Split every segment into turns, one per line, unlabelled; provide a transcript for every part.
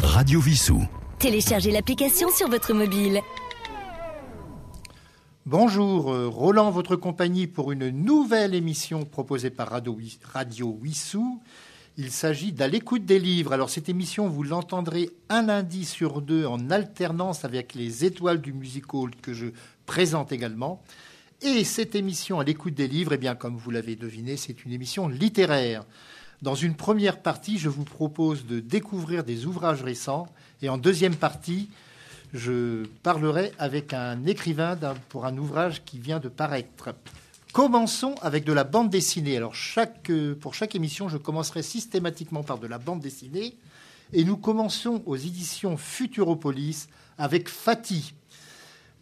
Radio Vissou.
Téléchargez l'application sur votre mobile.
Bonjour, euh, Roland, votre compagnie pour une nouvelle émission proposée par Radio, Radio Wissou. Il s'agit d'à l'écoute des livres. Alors cette émission, vous l'entendrez un lundi sur deux en alternance avec les étoiles du music hall que je présente également. Et cette émission à l'écoute des livres, eh bien, comme vous l'avez deviné, c'est une émission littéraire. Dans une première partie, je vous propose de découvrir des ouvrages récents. Et en deuxième partie, je parlerai avec un écrivain pour un ouvrage qui vient de paraître. Commençons avec de la bande dessinée. Alors, euh, pour chaque émission, je commencerai systématiquement par de la bande dessinée. Et nous commençons aux éditions Futuropolis avec Fatih.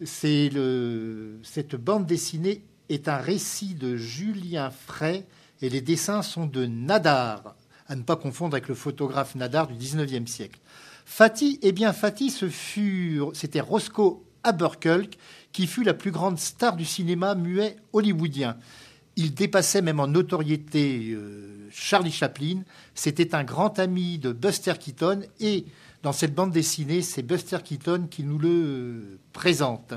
Cette bande dessinée est un récit de Julien Fray et les dessins sont de Nadar, à ne pas confondre avec le photographe Nadar du 19e siècle. Fatih, eh bien, Fatih, ce fut, c'était Roscoe Aberkulk qui fut la plus grande star du cinéma muet hollywoodien. Il dépassait même en notoriété euh, Charlie Chaplin. C'était un grand ami de Buster Keaton et dans cette bande dessinée, c'est Buster Keaton qui nous le euh, présente.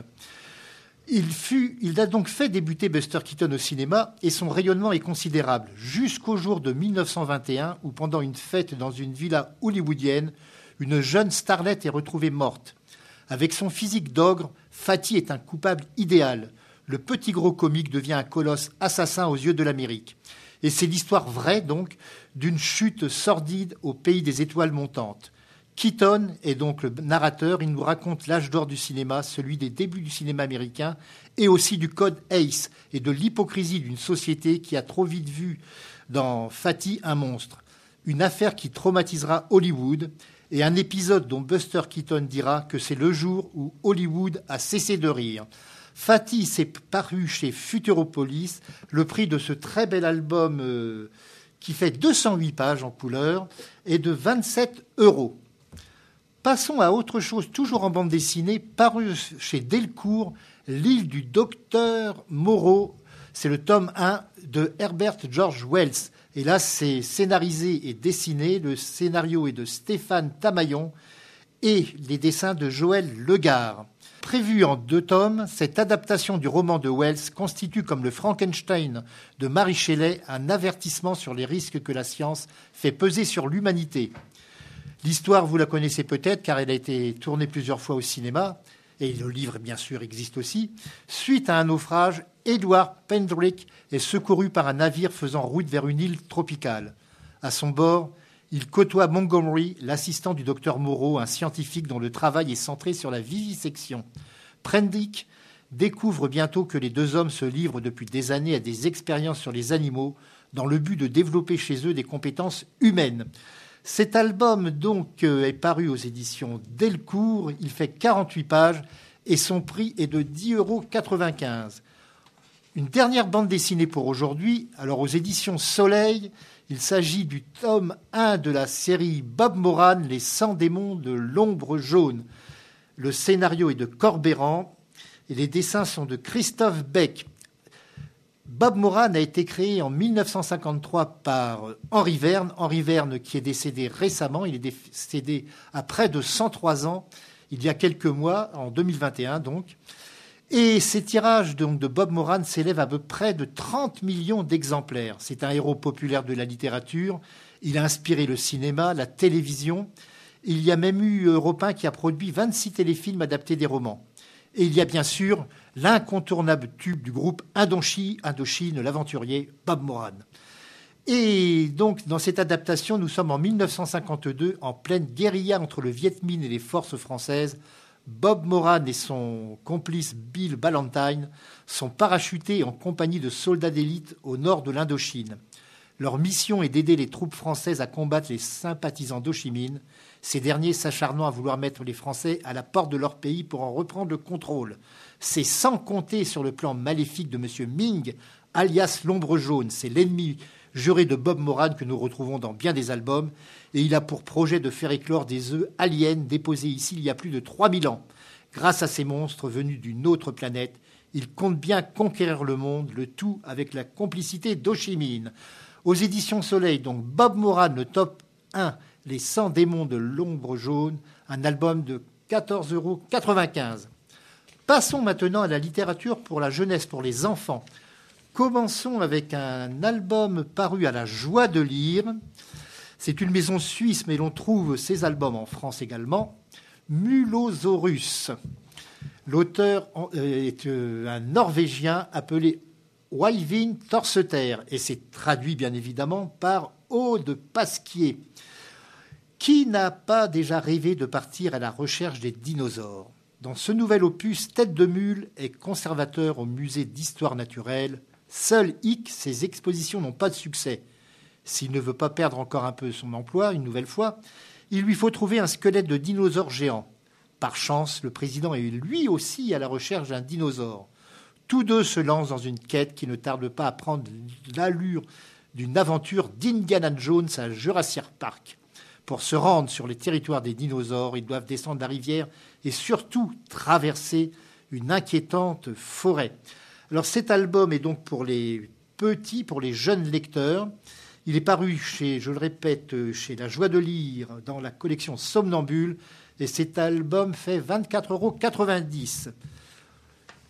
Il, fut, il a donc fait débuter Buster Keaton au cinéma et son rayonnement est considérable jusqu'au jour de 1921 où pendant une fête dans une villa hollywoodienne, une jeune starlette est retrouvée morte. Avec son physique d'ogre, Fatih est un coupable idéal. Le petit gros comique devient un colosse assassin aux yeux de l'Amérique. Et c'est l'histoire vraie, donc, d'une chute sordide au pays des étoiles montantes. Keaton est donc le narrateur. Il nous raconte l'âge d'or du cinéma, celui des débuts du cinéma américain, et aussi du code ACE et de l'hypocrisie d'une société qui a trop vite vu dans Fatih un monstre. Une affaire qui traumatisera Hollywood et un épisode dont Buster Keaton dira que c'est le jour où Hollywood a cessé de rire. Fatih s'est paru chez Futuropolis, le prix de ce très bel album euh, qui fait 208 pages en couleur est de 27 euros. Passons à autre chose, toujours en bande dessinée, paru chez Delcourt, L'île du docteur Moreau. C'est le tome 1 de Herbert George Wells. Et là, c'est scénarisé et dessiné. Le scénario est de Stéphane Tamaillon et les dessins de Joël Legard. Prévue en deux tomes, cette adaptation du roman de Wells constitue, comme le Frankenstein de Marie Shelley, un avertissement sur les risques que la science fait peser sur l'humanité. L'histoire, vous la connaissez peut-être, car elle a été tournée plusieurs fois au cinéma, et le livre, bien sûr, existe aussi. Suite à un naufrage, Edward Pendrick est secouru par un navire faisant route vers une île tropicale. À son bord, il côtoie Montgomery, l'assistant du docteur Moreau, un scientifique dont le travail est centré sur la vivisection. Pendrick découvre bientôt que les deux hommes se livrent depuis des années à des expériences sur les animaux dans le but de développer chez eux des compétences humaines. Cet album donc euh, est paru aux éditions Delcourt, il fait 48 pages et son prix est de 10,95 euros. Une dernière bande dessinée pour aujourd'hui. Alors aux éditions Soleil, il s'agit du tome 1 de la série Bob Moran, Les 100 démons de l'ombre jaune. Le scénario est de Corbéran et les dessins sont de Christophe Beck. Bob Moran a été créé en 1953 par Henri Verne. Henri Verne qui est décédé récemment, il est décédé à près de 103 ans, il y a quelques mois, en 2021 donc. Et ces tirages donc, de Bob Moran s'élèvent à peu près de 30 millions d'exemplaires. C'est un héros populaire de la littérature. Il a inspiré le cinéma, la télévision. Il y a même eu Europe qui a produit 26 téléfilms adaptés des romans. Et il y a bien sûr l'incontournable tube du groupe Indochine, Indochine l'aventurier Bob Moran. Et donc, dans cette adaptation, nous sommes en 1952, en pleine guérilla entre le Viet Minh et les forces françaises. Bob Moran et son complice Bill Ballantine sont parachutés en compagnie de soldats d'élite au nord de l'Indochine. Leur mission est d'aider les troupes françaises à combattre les sympathisants d'Ochimine, ces derniers s'acharnant à vouloir mettre les Français à la porte de leur pays pour en reprendre le contrôle. C'est sans compter sur le plan maléfique de M. Ming, alias l'ombre jaune. C'est l'ennemi juré de Bob Moran que nous retrouvons dans bien des albums, et il a pour projet de faire éclore des œufs aliens déposés ici il y a plus de 3000 ans. Grâce à ces monstres venus d'une autre planète, il compte bien conquérir le monde, le tout avec la complicité d'Ochimine. Aux éditions Soleil, donc Bob Moran, le top 1 Les 100 démons de l'ombre jaune, un album de 14,95 euros. Passons maintenant à la littérature pour la jeunesse, pour les enfants. Commençons avec un album paru à la joie de lire. C'est une maison suisse, mais l'on trouve ces albums en France également. Mulosaurus. L'auteur euh, est euh, un Norvégien appelé Walvin Torseter et c'est traduit bien évidemment par Aude Pasquier. Qui n'a pas déjà rêvé de partir à la recherche des dinosaures Dans ce nouvel opus, Tête de Mule est conservateur au musée d'histoire naturelle. Seul Hic, ses expositions n'ont pas de succès. S'il ne veut pas perdre encore un peu son emploi, une nouvelle fois, il lui faut trouver un squelette de dinosaure géant. Par chance, le président est lui aussi à la recherche d'un dinosaure. Tous deux se lancent dans une quête qui ne tarde pas à prendre l'allure d'une aventure d'Indiana Jones à Jurassic Park. Pour se rendre sur les territoires des dinosaures, ils doivent descendre la rivière et surtout traverser une inquiétante forêt. Alors cet album est donc pour les petits, pour les jeunes lecteurs. Il est paru chez, je le répète, chez La Joie de lire dans la collection Somnambule et cet album fait 24,90 euros.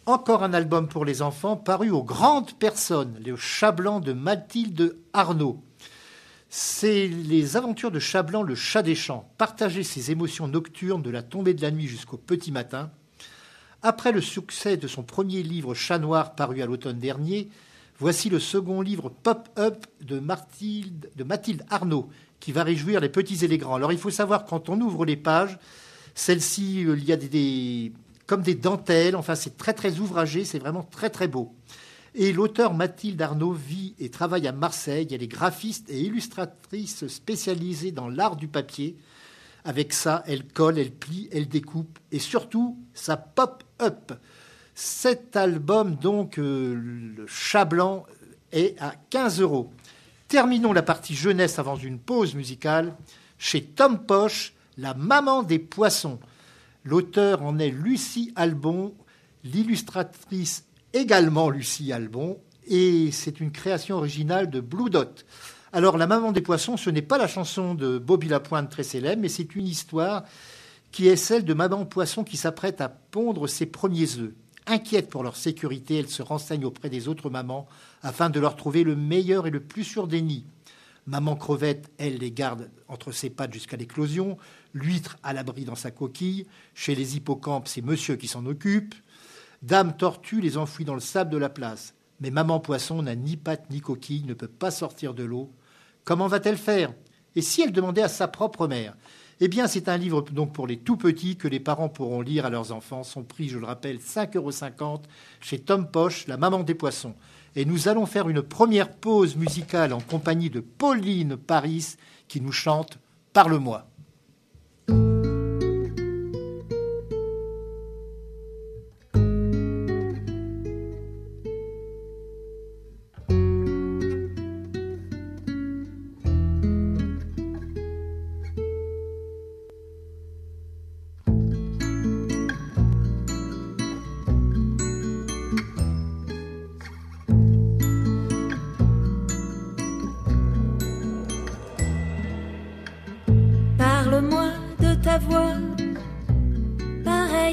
Encore un album pour les enfants paru aux grandes personnes, le Chat de Mathilde Arnaud. C'est les aventures de Chat Blanc, le chat des champs, partager ses émotions nocturnes de la tombée de la nuit jusqu'au petit matin. Après le succès de son premier livre Chat Noir paru à l'automne dernier, voici le second livre Pop-Up de Mathilde, de Mathilde Arnaud, qui va réjouir les petits et les grands. Alors il faut savoir, quand on ouvre les pages, celles-ci, euh, il y a des, comme des dentelles, enfin c'est très très ouvragé, c'est vraiment très très beau. Et l'auteur Mathilde Arnaud vit et travaille à Marseille. Elle est graphiste et illustratrice spécialisée dans l'art du papier. Avec ça, elle colle, elle plie, elle découpe et surtout, ça pop-up. Cet album, donc, euh, le chat blanc, est à 15 euros. Terminons la partie jeunesse avant une pause musicale chez Tom Poche, La maman des poissons. L'auteur en est Lucie Albon, l'illustratrice également Lucie Albon, et c'est une création originale de Blue Dot. Alors, La maman des poissons, ce n'est pas la chanson de Bobby Lapointe très célèbre, mais c'est une histoire qui est celle de maman poisson qui s'apprête à pondre ses premiers œufs. Inquiète pour leur sécurité, elle se renseigne auprès des autres mamans afin de leur trouver le meilleur et le plus sûr des nids. Maman crevette, elle, les garde entre ses pattes jusqu'à l'éclosion. L'huître à l'abri dans sa coquille. Chez les hippocampes, c'est monsieur qui s'en occupe. Dame tortue les enfouit dans le sable de la place. Mais maman poisson n'a ni pattes ni coquille, ne peut pas sortir de l'eau. Comment va-t-elle faire? Et si elle demandait à sa propre mère? Eh bien, c'est un livre donc pour les tout petits que les parents pourront lire à leurs enfants. Son prix, je le rappelle, 5,50 euros chez Tom Poche, la maman des poissons. Et nous allons faire une première pause musicale en compagnie de Pauline Paris qui nous chante Parle-moi.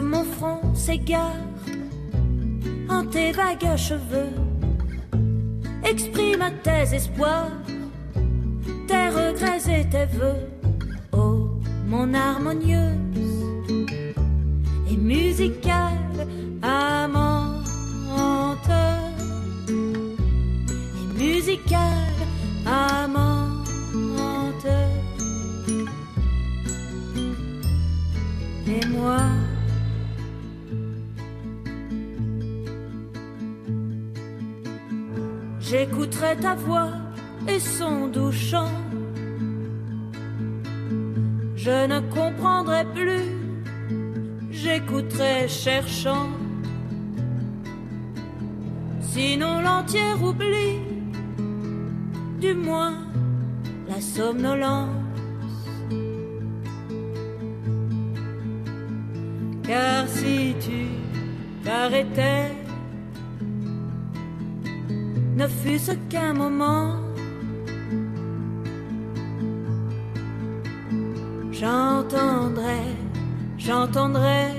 mon front s'égare en tes vagues cheveux. Exprime tes espoirs, tes regrets et tes voeux. Oh, mon harmonieuse et musicale amante et musicale amante. moi. J'écouterai ta voix et son doux chant. Je ne comprendrai plus, j'écouterai cherchant. Sinon l'entière oubli, du moins la somnolence. Si tu t'arrêtais, ne fût-ce qu'un moment, j'entendrais, j'entendrais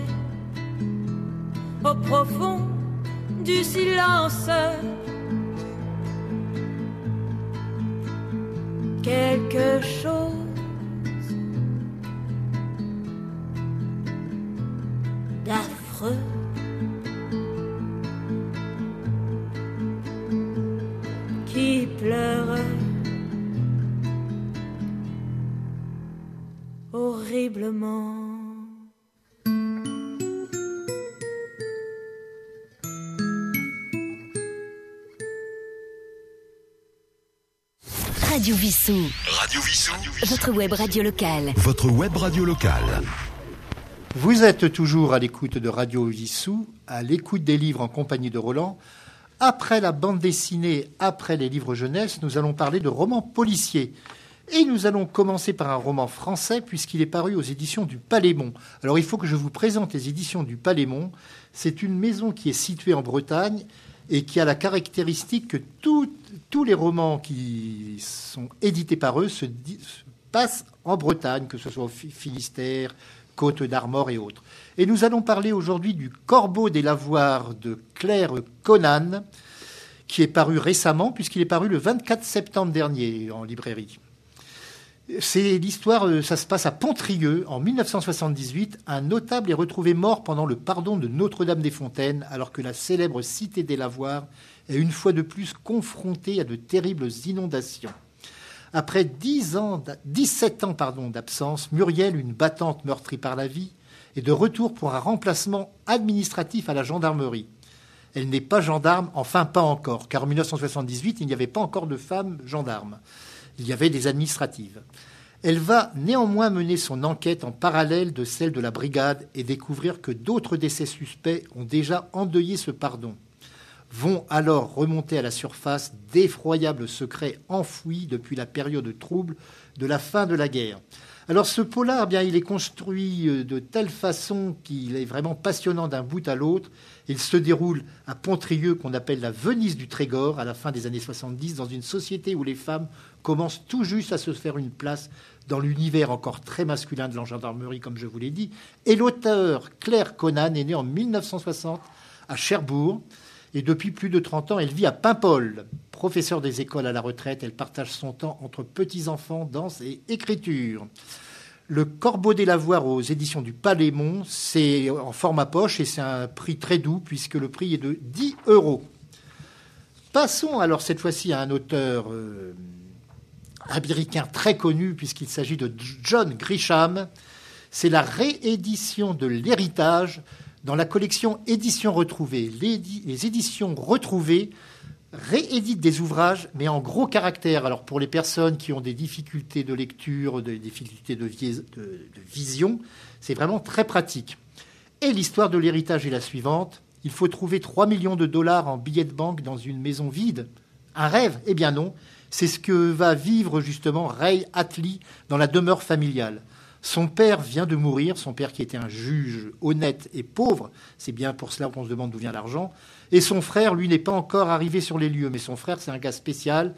au profond du silence quelque chose
Radio Vissou.
Radio Vissou.
Votre web radio locale.
Votre web radio locale.
Vous êtes toujours à l'écoute de Radio Vissou, à l'écoute des livres en compagnie de Roland. Après la bande dessinée, après les livres jeunesse, nous allons parler de romans policiers. Et nous allons commencer par un roman français puisqu'il est paru aux éditions du Palémon. Alors il faut que je vous présente les éditions du Palémon. C'est une maison qui est située en Bretagne et qui a la caractéristique que tout- tous les romans qui sont édités par eux se, passent en Bretagne, que ce soit au Fi- Finistère, Côte d'Armor et autres. Et nous allons parler aujourd'hui du Corbeau des Lavoirs de Claire Conan, qui est paru récemment, puisqu'il est paru le 24 septembre dernier en librairie. C'est l'histoire, euh, ça se passe à Pontrieux en 1978. Un notable est retrouvé mort pendant le pardon de Notre-Dame-des-Fontaines, alors que la célèbre cité des Lavoirs est une fois de plus confrontée à de terribles inondations. Après 10 ans, d'a- 17 ans d'absence, Muriel, une battante meurtrie par la vie, est de retour pour un remplacement administratif à la gendarmerie. Elle n'est pas gendarme, enfin pas encore, car en 1978, il n'y avait pas encore de femmes gendarmes. Il y avait des administratives. Elle va néanmoins mener son enquête en parallèle de celle de la brigade et découvrir que d'autres décès suspects ont déjà endeuillé ce pardon. Vont alors remonter à la surface d'effroyables secrets enfouis depuis la période trouble de la fin de la guerre. Alors ce polar, eh bien, il est construit euh, de telle façon qu'il est vraiment passionnant d'un bout à l'autre. Il se déroule à Pontrieux, qu'on appelle la Venise du Trégor, à la fin des années 70, dans une société où les femmes commencent tout juste à se faire une place dans l'univers encore très masculin de la gendarmerie, comme je vous l'ai dit. Et l'auteur Claire Conan est née en 1960 à Cherbourg. Et depuis plus de 30 ans, elle vit à Paimpol. Professeure des écoles à la retraite, elle partage son temps entre petits-enfants, danse et écriture. Le Corbeau des Lavoirs aux éditions du Palémon, c'est en format poche et c'est un prix très doux puisque le prix est de 10 euros. Passons alors cette fois-ci à un auteur euh, américain très connu puisqu'il s'agit de John Grisham. C'est la réédition de l'héritage dans la collection Éditions retrouvées. Les, éditions retrouvées rééditent des ouvrages, mais en gros caractère. Alors pour les personnes qui ont des difficultés de lecture, des difficultés de, vi- de- de vision, c'est vraiment très pratique. Et l'histoire de l'héritage est la suivante. Il faut trouver 3 millions de dollars en billets de banque dans une maison vide. Un rêve? Eh bien non. C'est ce que va vivre justement Ray Attlee dans la demeure familiale. Son père vient de mourir, son père qui était un juge honnête et pauvre, c'est bien pour cela qu'on se demande d'où vient l'argent, et son frère, lui, n'est pas encore arrivé sur les lieux, mais son frère, c'est un gars spécial,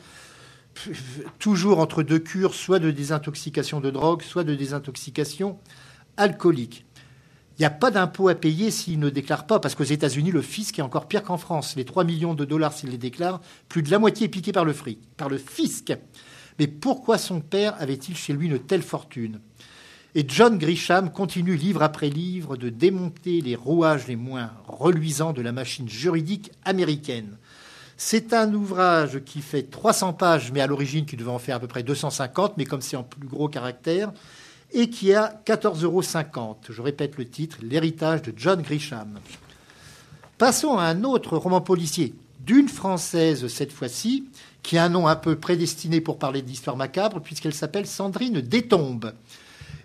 toujours entre deux cures, soit de désintoxication de drogue, soit de désintoxication alcoolique. Il n'y a pas d'impôt à payer s'il ne déclare pas, parce qu'aux États-Unis, le fisc est encore pire qu'en France. Les 3 millions de dollars, s'il les déclare, plus de la moitié est piqué par le, fric, par le fisc. Mais pourquoi son père avait-il chez lui une telle fortune? Et John Grisham continue livre après livre de démonter les rouages les moins reluisants de la machine juridique américaine. C'est un ouvrage qui fait 300 pages, mais à l'origine qui devait en faire à peu près 250, mais comme c'est en plus gros caractère, et qui a 14,50 euros. Je répète le titre, L'héritage de John Grisham. Passons à un autre roman policier, d'une Française cette fois-ci, qui a un nom un peu prédestiné pour parler d'histoire macabre, puisqu'elle s'appelle Sandrine Détombe.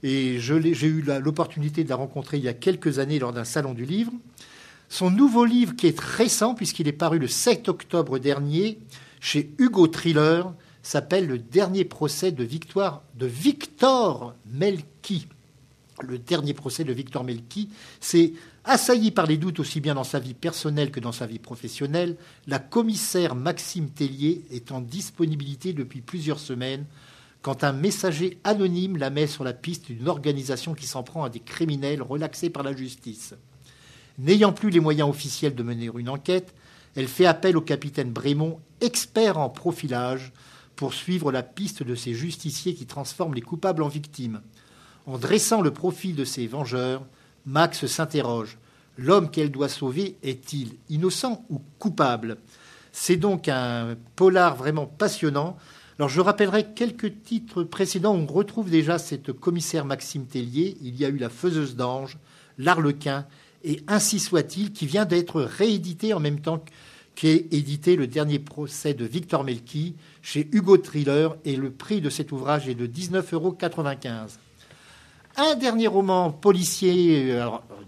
Et j'ai eu l'opportunité de la rencontrer il y a quelques années lors d'un salon du livre. Son nouveau livre, qui est récent, puisqu'il est paru le 7 octobre dernier, chez Hugo Thriller, s'appelle Le dernier procès de Victoire de Victor Melki. Le dernier procès de Victor Melki, c'est assailli par les doutes aussi bien dans sa vie personnelle que dans sa vie professionnelle. La commissaire Maxime Tellier est en disponibilité depuis plusieurs semaines quand un messager anonyme la met sur la piste d'une organisation qui s'en prend à des criminels relaxés par la justice. N'ayant plus les moyens officiels de mener une enquête, elle fait appel au capitaine Brémond, expert en profilage, pour suivre la piste de ces justiciers qui transforment les coupables en victimes. En dressant le profil de ces vengeurs, Max s'interroge. L'homme qu'elle doit sauver est-il innocent ou coupable? C'est donc un polar vraiment passionnant. Alors je rappellerai quelques titres précédents on retrouve déjà cette commissaire Maxime Tellier. Il y a eu La Faiseuse d'Ange, L'Arlequin et Ainsi soit-il qui vient d'être réédité en même temps qu'est édité le dernier procès de Victor Melki chez Hugo Thriller et le prix de cet ouvrage est de 19,95 euros. Un dernier roman policier.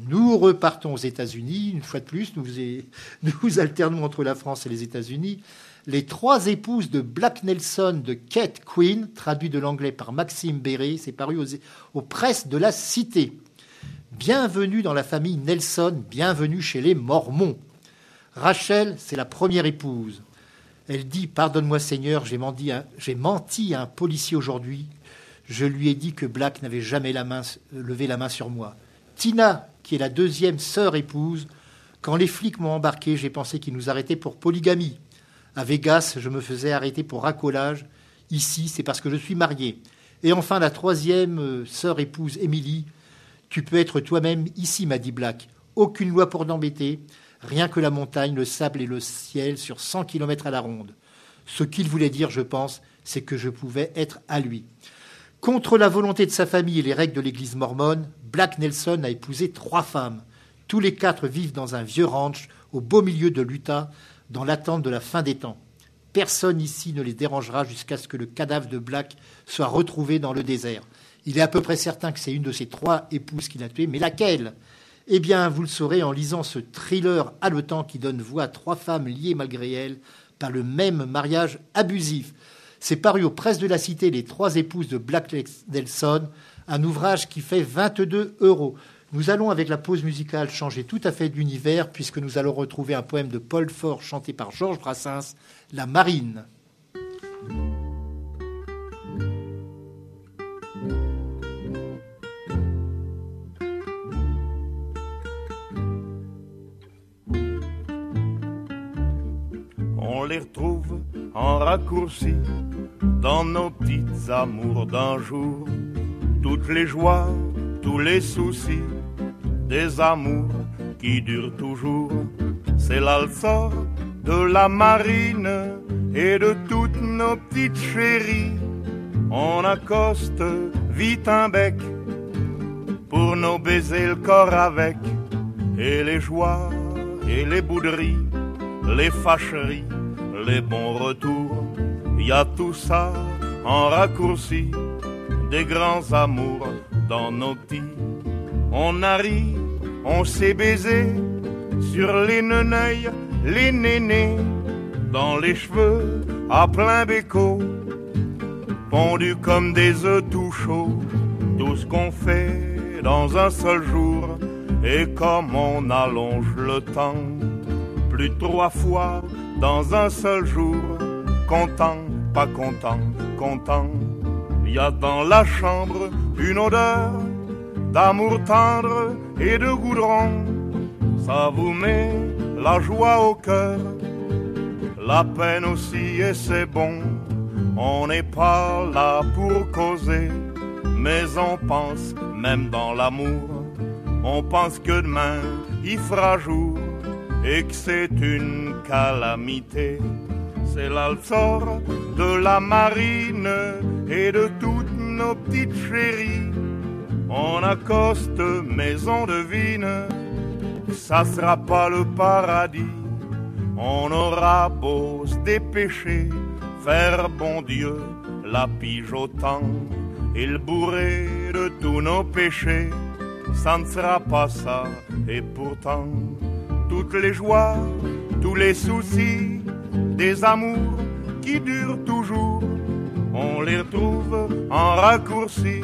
nous repartons aux États-Unis, une fois de plus. Nous, nous alternons entre la France et les États-Unis. Les trois épouses de Black Nelson de Kate Quinn, traduit de l'anglais par Maxime Béret, c'est paru aux, presses de la Cité. Bienvenue dans la famille Nelson, bienvenue chez les Mormons. Rachel, c'est la première épouse. Elle dit Pardonne-moi, Seigneur, j'ai menti, à un policier aujourd'hui. Je lui ai dit que Black n'avait jamais levé la main sur moi. Tina, qui est la deuxième sœur épouse, quand les flics m'ont embarqué, j'ai pensé qu'ils nous arrêtaient pour polygamie. À Vegas, je me faisais arrêter pour racolage. Ici, c'est parce que je suis marié. Et enfin, la troisième euh, sœur épouse, Émilie. Tu peux être toi-même ici, m'a dit Black. Aucune loi pour t'embêter. Rien que la montagne, le sable et le ciel sur 100 kilomètres à la ronde. Ce qu'il voulait dire, je pense, c'est que je pouvais être à lui. Contre la volonté de sa famille et les règles de l'Église mormone, Black Nelson a épousé trois femmes. Tous les quatre vivent dans un vieux ranch au beau milieu de l'Utah, dans l'attente de la fin des temps. Personne ici ne les dérangera jusqu'à ce que le cadavre de Black soit retrouvé dans le désert. Il est à peu près certain que c'est une de ses trois épouses qu'il a tuées, mais laquelle? Eh bien, vous le saurez en lisant ce thriller haletant qui donne voix à trois femmes liées malgré elles par le même mariage abusif. C'est paru aux presses de la Cité Les trois épouses de Black Nelson, un ouvrage qui fait 22 euros. Nous allons, avec la pause musicale, changer tout à fait d'univers, puisque nous allons retrouver un poème de Paul Fort chanté par Georges Brassens, La Marine.
On les retrouve en raccourci dans nos petites amours d'un jour, toutes les joies, tous les soucis des amours qui durent toujours. C'est l'alsor de la marine et de toutes nos petites chéries. On accoste vite un bec pour nous baiser le corps avec. Et les joies et les bouderies, les fâcheries, les bons retours. Y a tout ça en raccourci, des grands amours dans nos petits. On arrive on s'est baisé sur les neneuils, les nénés, dans les cheveux à plein béco, pondus comme des œufs tout chauds, tout ce qu'on fait dans un seul jour, et comme on allonge le temps, plus trois fois dans un seul jour, content, pas content, content, il y a dans la chambre une odeur d'amour tendre et de goudron. Ça vous met la joie au cœur, la peine aussi et c'est bon. On n'est pas là pour causer, mais on pense même dans l'amour. On pense que demain il fera jour et que c'est une calamité. C'est l'alsor de la marine et de toutes nos petites chéries on accoste, mais on devine, ça sera pas le paradis. On aura beau se dépêcher, faire bon Dieu la pige au temps, le bourré de tous nos péchés, ça ne sera pas ça, et pourtant, toutes les joies, tous les soucis, des amours qui durent toujours, on les retrouve en raccourci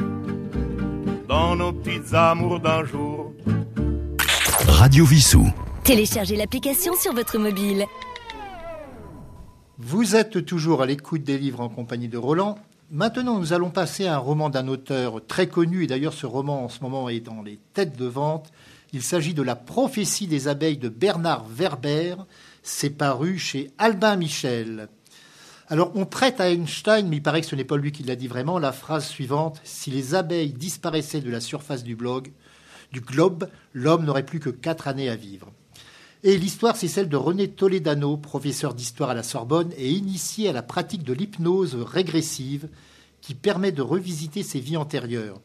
dans nos petites amours d'un jour.
Radio Vissou.
Téléchargez l'application sur votre mobile.
Vous êtes toujours à l'écoute des livres en compagnie de Roland. Maintenant, nous allons passer à un roman d'un auteur très connu, et d'ailleurs ce roman en ce moment est dans les têtes de vente. Il s'agit de La prophétie des abeilles de Bernard Werber. C'est paru chez Albin Michel. Alors, on prête à Einstein, mais il paraît que ce n'est pas lui qui l'a dit vraiment, la phrase suivante Si les abeilles disparaissaient de la surface du, du globe, l'homme n'aurait plus que quatre années à vivre. Et l'histoire, c'est celle de René Toledano, professeur d'histoire à la Sorbonne et initié à la pratique de l'hypnose régressive qui permet de revisiter ses vies antérieures.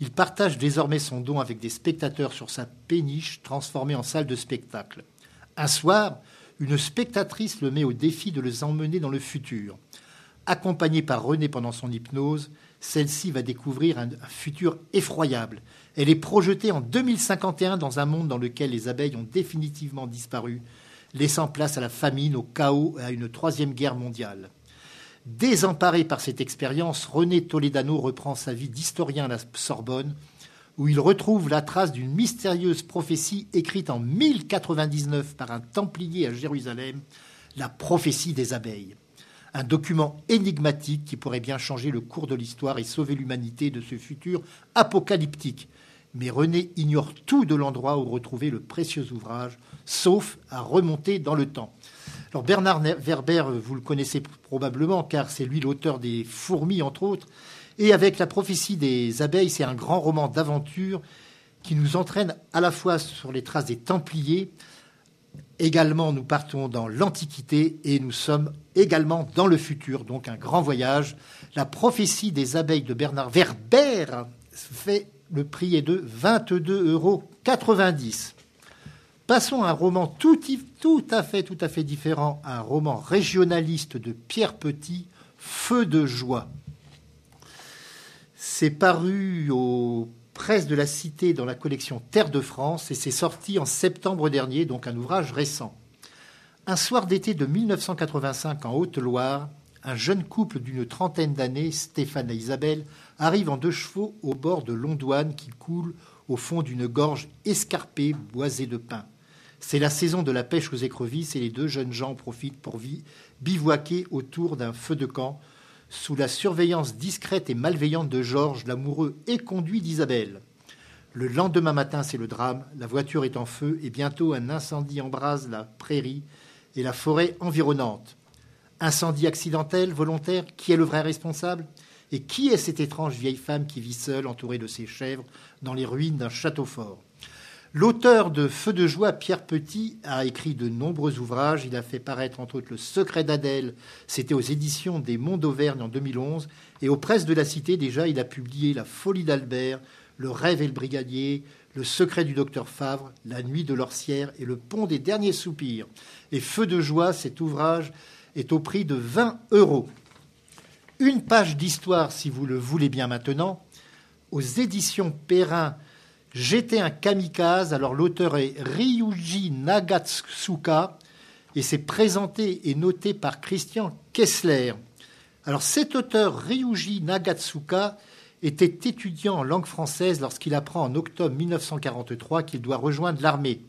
Il partage désormais son don avec des spectateurs sur sa péniche transformée en salle de spectacle. Un soir, une spectatrice le met au défi de les emmener dans le futur. Accompagnée par René pendant son hypnose, celle-ci va découvrir un, futur effroyable. Elle est projetée en 2051 dans un monde dans lequel les abeilles ont définitivement disparu, laissant place à la famine, au chaos et à une troisième guerre mondiale. Désemparé par cette expérience, René Toledano reprend sa vie d'historien à la Sorbonne où il retrouve la trace d'une mystérieuse prophétie écrite en 1099 par un templier à Jérusalem, la prophétie des abeilles. Un document énigmatique qui pourrait bien changer le cours de l'histoire et sauver l'humanité de ce futur apocalyptique. Mais René ignore tout de l'endroit où retrouver le précieux ouvrage, sauf à remonter dans le temps. Alors Bernard Werber, vous le connaissez probablement car c'est lui l'auteur des Fourmis, entre autres, et avec la prophétie des abeilles, c'est un grand roman d'aventure qui nous entraîne à la fois sur les traces des Templiers, également nous partons dans l'Antiquité et nous sommes également dans le futur, donc un grand voyage. La prophétie des abeilles de Bernard Werber fait le prix est de 22,90 euros. Passons à un roman tout, tout, à fait, tout à fait différent, un roman régionaliste de Pierre Petit, Feu de joie. C'est paru aux presses de la Cité dans la collection Terre de France et c'est sorti en septembre dernier, donc un ouvrage récent. Un soir d'été de 1985 en Haute-Loire, un jeune couple d'une trentaine d'années, Stéphane et Isabelle, arrive en deux chevaux au bord de l'Ondouane qui coule au fond d'une gorge escarpée boisée de pins. C'est la saison de la pêche aux écrevisses et les deux jeunes gens profitent pour bivouaquer autour d'un feu de camp sous la surveillance discrète et malveillante de Georges, l'amoureux et conduit d'Isabelle. Le lendemain matin, c'est le drame. La voiture est en feu et bientôt un incendie embrase la prairie et la forêt environnante. Incendie accidentel, volontaire, qui est le vrai responsable? Et qui est cette étrange vieille femme qui vit seule, entourée de ses chèvres, dans les ruines d'un château fort? L'auteur de Feu de joie, Pierre Petit, a écrit de nombreux ouvrages. Il a fait paraître entre autres Le secret d'Adèle, c'était aux éditions des Monts d'Auvergne en 2011. Et aux presses de la Cité, déjà, il a publié La folie d'Albert, Le rêve et le brigadier, Le secret du docteur Favre, La nuit de l'Orsière et Le pont des derniers soupirs. Et Feu de joie, cet ouvrage est au prix de 20 euros. Une page d'histoire, si vous le voulez bien maintenant, aux éditions Perrin J'étais un kamikaze. Alors l'auteur est Ryuji Nagatsuka et c'est présenté et noté par Christian Kessler. Alors cet auteur Ryuji Nagatsuka était étudiant en langue française lorsqu'il apprend en octobre 1943 qu'il doit rejoindre l'armée.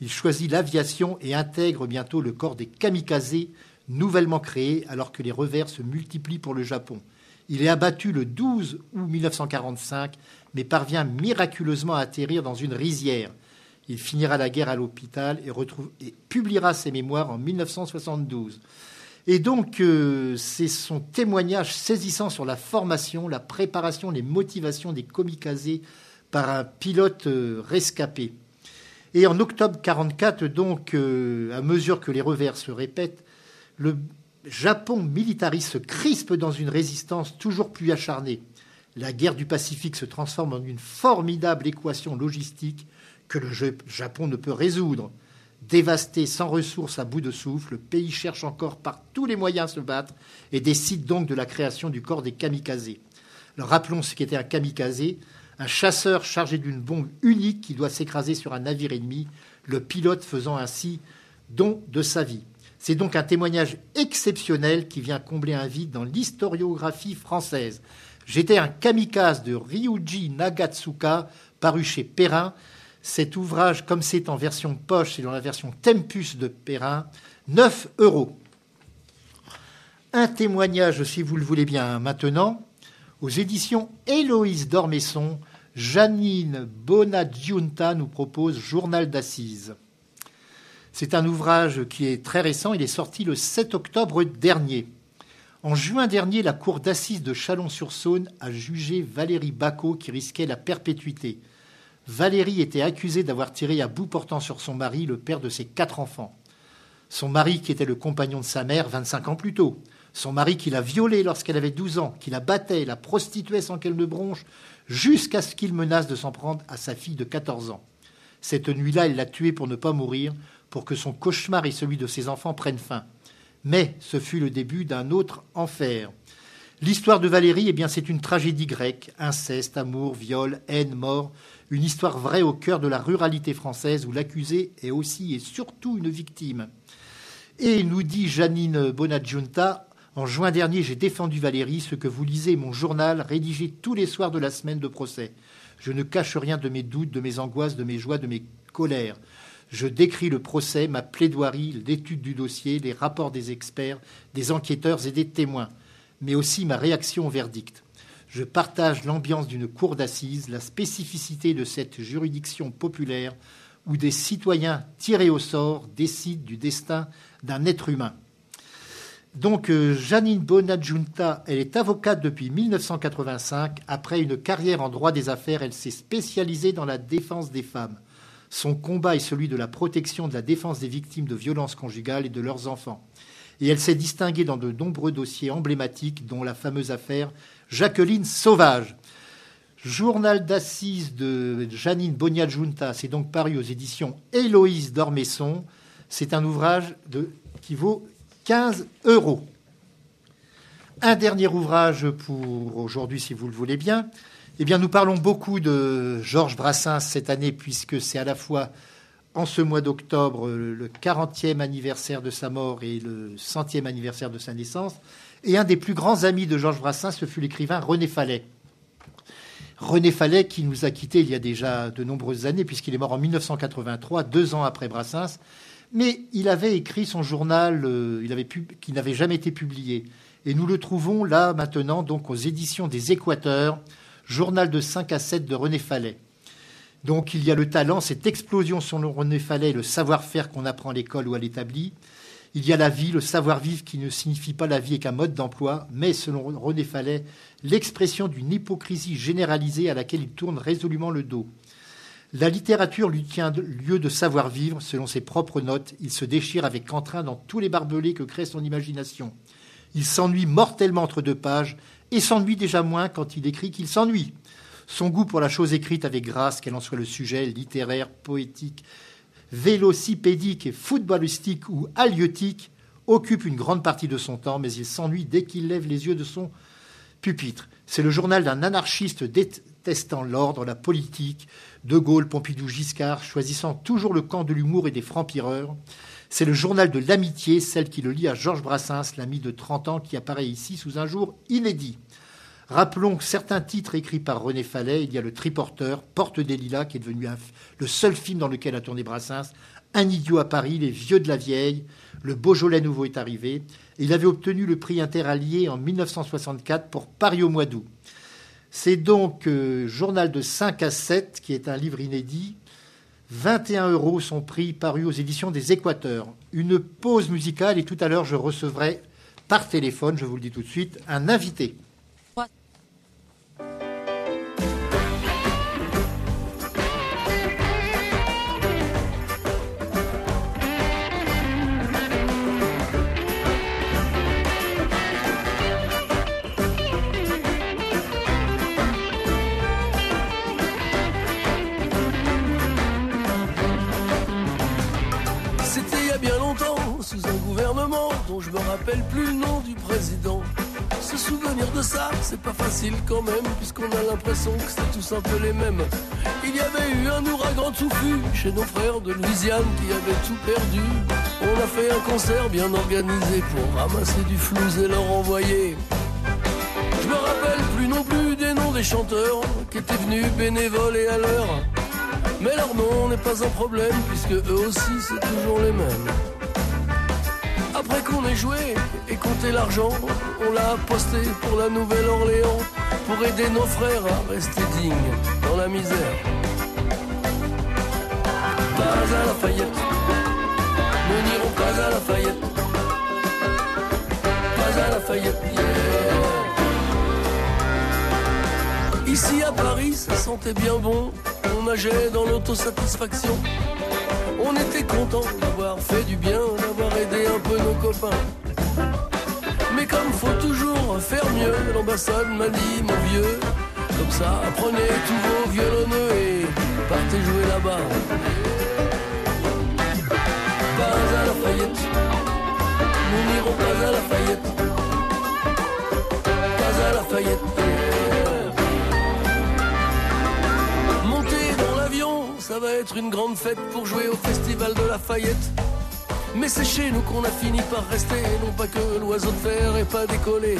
Il choisit l'aviation et intègre bientôt le corps des kamikazes nouvellement créé alors que les revers se multiplient pour le Japon. Il est abattu le 12 août 1945 mais parvient miraculeusement à atterrir dans une rizière. Il finira la guerre à l'hôpital et, publiera ses mémoires en 1972. Et donc, euh, c'est son témoignage saisissant sur la formation, la préparation, les motivations des kamikazes par un pilote euh, rescapé. Et en octobre 1944, donc, euh, à mesure que les revers se répètent, le Japon militariste se crispe dans une résistance toujours plus acharnée la guerre du Pacifique se transforme en une formidable équation logistique que le Japon ne peut résoudre. Dévasté, sans ressources, à bout de souffle, le pays cherche encore par tous les moyens à se battre et décide donc de la création du corps des kamikazés. Rappelons ce qu'était un kamikaze, un chasseur chargé d'une bombe unique qui doit s'écraser sur un navire ennemi, le pilote faisant ainsi don de sa vie. C'est donc un témoignage exceptionnel qui vient combler un vide dans l'historiographie française. J'étais un kamikaze de Ryuji Nagatsuka, paru chez Perrin, cet ouvrage, comme c'est en version poche, c'est dans la version Tempus de Perrin, 9 euros. Un témoignage, si vous le voulez bien, maintenant, aux éditions Héloïse d'Ormesson, Janine Bonadjunta nous propose Journal d'assises. C'est un ouvrage qui est très récent, il est sorti le 7 octobre dernier. En juin dernier, la cour d'assises de Chalon-sur-Saône a jugé Valérie Bacot qui risquait la perpétuité. Valérie était accusée d'avoir tiré à bout portant sur son mari, le père de ses quatre enfants. Son mari qui était le compagnon de sa mère 25 ans plus tôt. Son mari qui l'a violée lorsqu'elle avait 12 ans, qui la battait, la prostituait sans qu'elle ne bronche, jusqu'à ce qu'il menace de s'en prendre à sa fille de 14 ans. Cette nuit-là, elle l'a tuée pour ne pas mourir, pour que son cauchemar et celui de ses enfants prennent fin. Mais ce fut le début d'un autre enfer. L'histoire de Valérie, eh bien, c'est une tragédie grecque, inceste, amour, viol, haine, mort, une histoire vraie au cœur de la ruralité française où l'accusé est aussi et surtout une victime. Et nous dit Janine Bonadjunta, en juin dernier, j'ai défendu Valérie, ce que vous lisez mon journal rédigé tous les soirs de la semaine de procès. Je ne cache rien de mes doutes, de mes angoisses, de mes joies, de mes colères. Je décris le procès, ma plaidoirie, l'étude du dossier, les rapports des experts, des enquêteurs et des témoins, mais aussi ma réaction au verdict. Je partage l'ambiance d'une cour d'assises, la spécificité de cette juridiction populaire où des citoyens tirés au sort décident du destin d'un être humain. Donc euh, Janine Bonadjunta, elle est avocate depuis 1985. Après une carrière en droit des affaires, elle s'est spécialisée dans la défense des femmes. Son combat est celui de la protection de la défense des victimes de violences conjugales et de leurs enfants. Et elle s'est distinguée dans de nombreux dossiers emblématiques, dont la fameuse affaire Jacqueline Sauvage. Journal d'assises de Janine Bognadjunta, c'est donc paru aux éditions Héloïse d'Ormesson. C'est un ouvrage qui vaut 15 euros. Un dernier ouvrage pour aujourd'hui, si vous le voulez bien. Eh bien, nous parlons beaucoup de Georges Brassens cette année, puisque c'est à la fois en ce mois d'octobre le 40e anniversaire de sa mort et le centième anniversaire de sa naissance. Et un des plus grands amis de Georges Brassens, ce fut l'écrivain René Fallet. René Fallet, qui nous a quittés il y a déjà de nombreuses années, puisqu'il est mort en 1983, deux ans après Brassens. Mais il avait écrit son journal euh, qui n'avait jamais été publié. Et nous le trouvons là maintenant, donc aux éditions des Équateurs, journal de 5 à 7 de René Fallet. Donc il y a le talent, cette explosion selon René Fallet, le savoir-faire qu'on apprend à l'école ou à l'établi. Il y a la vie, le savoir-vivre qui ne signifie pas la vie qu'un mode d'emploi, mais selon René Fallet, l'expression d'une hypocrisie généralisée à laquelle il tourne résolument le dos. La littérature lui tient lieu de savoir-vivre, selon ses propres notes. Il se déchire avec entrain dans tous les barbelés que crée son imagination. Il s'ennuie mortellement entre deux pages, et s'ennuie déjà moins quand il écrit qu'il s'ennuie. Son goût pour la chose écrite avec grâce, quel en soit le sujet, littéraire, poétique, vélocipédique footballistique ou halieutique, occupe une grande partie de son temps, mais il s'ennuie dès qu'il lève les yeux de son pupitre. C'est le journal d'un anarchiste détestant l'ordre, la politique, De Gaulle, Pompidou, Giscard, choisissant toujours le camp de l'humour et des francs-pireurs. C'est le journal de l'amitié, celle qui le lie à Georges Brassens, l'ami de 30 ans qui apparaît ici sous un jour inédit. Rappelons certains titres écrits par René Fallet. Il y a Le Triporteur, Porte des Lilas, qui est devenu le seul film dans lequel a tourné Brassens, Un idiot à Paris, Les Vieux de la Vieille, Le Beaujolais nouveau est arrivé. il avait obtenu le prix interallié en 1964 pour Paris au mois d'août. C'est donc euh, Journal de 5 à 7, qui est un livre inédit. 21 euros son prix paru aux éditions des Équateurs. Une pause musicale et tout à l'heure je recevrai par téléphone, je vous le dis tout de suite, un invité.
Rappelle plus le nom du président. Se souvenir de ça, c'est pas facile quand même, puisqu'on a l'impression que c'est tous un peu les mêmes. Il y avait eu un ouragan touffu chez nos frères de Louisiane qui avaient tout perdu. On a fait un concert bien organisé pour ramasser du flou et leur envoyer. Je me rappelle plus non plus des noms des chanteurs qui étaient venus bénévoles et à l'heure. Mais leur nom n'est pas un problème puisque eux aussi c'est toujours les mêmes. Après qu'on ait joué et compté l'argent, on l'a posté pour la Nouvelle-Orléans pour aider nos frères à rester dignes dans la misère. Pas à la faillite, nous n'irons pas à la faillite. Pas à la faillite, Ici à Paris, ça sentait bien bon, on nageait dans l'autosatisfaction. On était content d'avoir fait du bien, d'avoir aidé un peu nos copains. Mais comme faut toujours faire mieux, l'ambassade m'a dit, mon vieux, comme ça, apprenez tous vos violonneux et partez jouer là-bas. Pas à la nous n'irons pas à la faillite. Pas à la faillite. Ça va être une grande fête pour jouer au festival de la Fayette. Mais c'est chez nous qu'on a fini par rester, non pas que l'oiseau de fer ait pas décollé.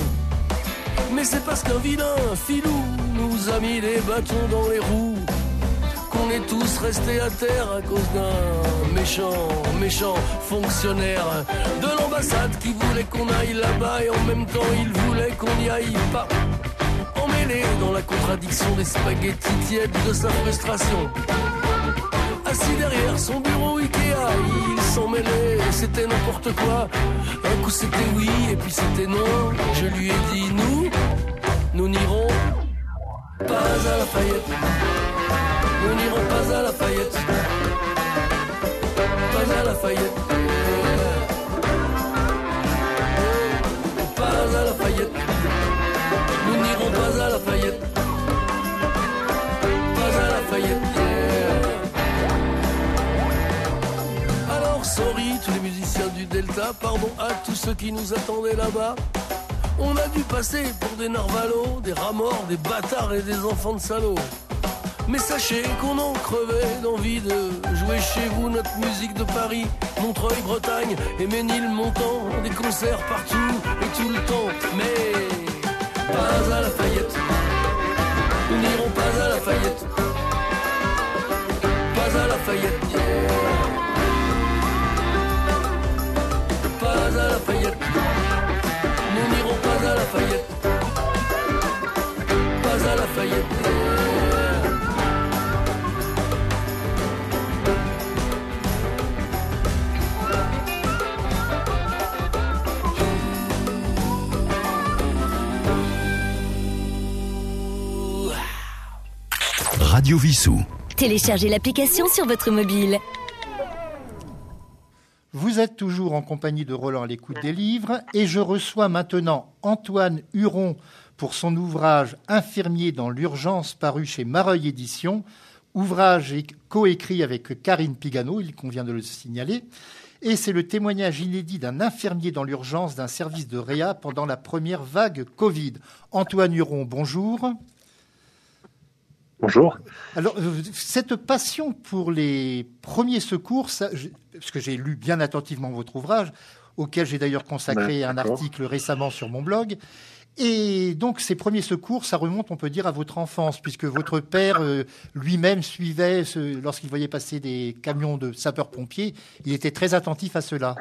Mais c'est parce qu'un vilain filou nous a mis des bâtons dans les roues qu'on est tous restés à terre à cause d'un méchant, méchant fonctionnaire de l'ambassade qui voulait qu'on aille là-bas et en même temps il voulait qu'on n'y aille pas. Emmêlé dans la contradiction des spaghettis tièdes de sa frustration. Assis derrière son bureau Ikea, il s'en mêlait, c'était n'importe quoi. Un coup c'était oui et puis c'était non. Je lui ai dit nous, nous n'irons pas à la. Nous n'irons pas à la. Pas à la. Pas à la. Nous n'irons pas à la. Tous les musiciens du Delta, pardon à tous ceux qui nous attendaient là-bas. On a dû passer pour des narvalos, des ramors, des bâtards et des enfants de salauds. Mais sachez qu'on en crevait d'envie de jouer chez vous notre musique de Paris, Montreuil, Bretagne et Ménilmontant, des concerts partout et tout le temps. Mais pas à la faillite, nous n'irons pas à la faillite, pas à la faillite, yeah. Pas à la faillite, nous n'irons pas à la faillite, pas à la faillite. yeah.
Radio Vissou.
Téléchargez l'application sur votre mobile.
Vous êtes toujours en compagnie de Roland à l'écoute des livres et je reçois maintenant Antoine Huron pour son ouvrage Infirmier dans l'urgence paru chez Mareuil Éditions, ouvrage coécrit avec Karine Pigano, il convient de le signaler. Et c'est le témoignage inédit d'un infirmier dans l'urgence d'un service de Réa pendant la première vague Covid. Antoine Huron, bonjour.
Bonjour.
Alors, euh, cette passion pour les premiers secours, ça, je- parce que j'ai lu bien attentivement votre ouvrage, auquel j'ai d'ailleurs consacré
Ouais,
un article récemment sur mon blog. Et donc, ces premiers secours, ça remonte, on peut dire, à votre enfance, puisque votre père euh, lui-même suivait, lorsqu'il voyait passer des camions de sapeurs-pompiers, il était très attentif à cela.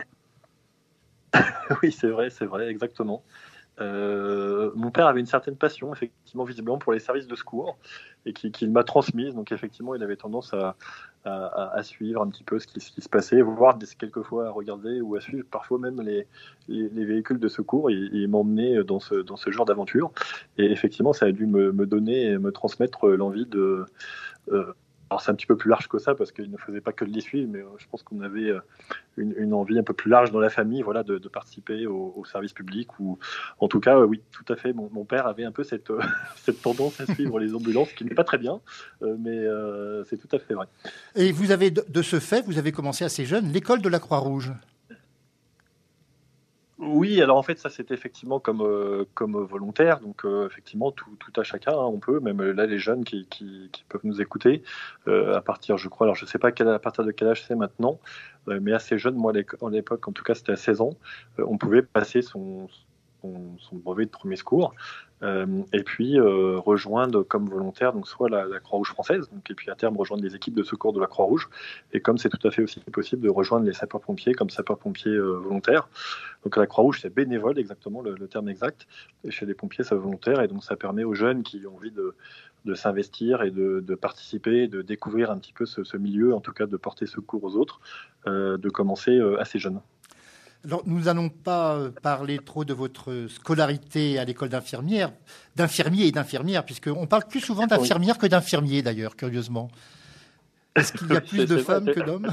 Oui, c'est vrai, c'est vrai, exactement. Euh, mon père avait une certaine passion, effectivement, visiblement, pour les services de secours et qui- qu'il m'a transmise. Donc, effectivement, il avait tendance à, suivre un petit peu ce qui, qui se passait, voire quelquefois à regarder ou à suivre parfois même les, les- les véhicules de secours. Et, il m'emmenait dans ce, genre d'aventure. Et effectivement, ça a dû me, me donner et me transmettre l'envie de. euh, c'est un petit peu plus large que ça parce qu'il ne faisait pas que de les suivre, mais euh, je pense qu'on avait euh, une, envie un peu plus large dans la famille, voilà, de, participer au, service public ou, en tout cas, euh, oui, tout à fait. Mon, père avait un peu cette, tendance à suivre les ambulances, ce qui n'est pas très bien, mais c'est tout à fait vrai.
Et vous avez, de de ce fait, vous avez commencé assez jeune l'école de la Croix-Rouge.
Oui, alors en fait, ça c'était effectivement comme, euh, comme volontaire, donc euh, effectivement tout, tout, à chacun, hein, on peut, même là les jeunes qui, qui, qui peuvent nous écouter, euh, à partir, je crois, alors je ne sais pas quel, à partir de quel âge c'est maintenant, mais assez jeune, moi à l'époque, en tout cas c'était à 16 ans, on pouvait passer son, son, brevet de premier secours, euh, et puis euh, rejoindre comme volontaire donc soit la, Croix-Rouge française, donc, et puis à terme rejoindre les équipes de secours de la Croix-Rouge, et comme c'est tout à fait aussi possible de rejoindre les sapeurs-pompiers comme sapeurs-pompiers euh, volontaires. Donc la Croix-Rouge c'est bénévole exactement le, terme exact, et chez les pompiers c'est volontaire, et donc ça permet aux jeunes qui ont envie de, de s'investir et de, de, participer, de découvrir un petit peu ce, ce, milieu, en tout cas de porter secours aux autres, de commencer assez jeune.
Alors, nous n'allons pas euh, parler trop de votre scolarité à l'école d'infirmière, d'infirmiers et d'infirmières, puisqu'on parle plus souvent d'infirmières que d'infirmiers, d'ailleurs, curieusement. Est-ce qu'il y a plus de femmes que d'hommes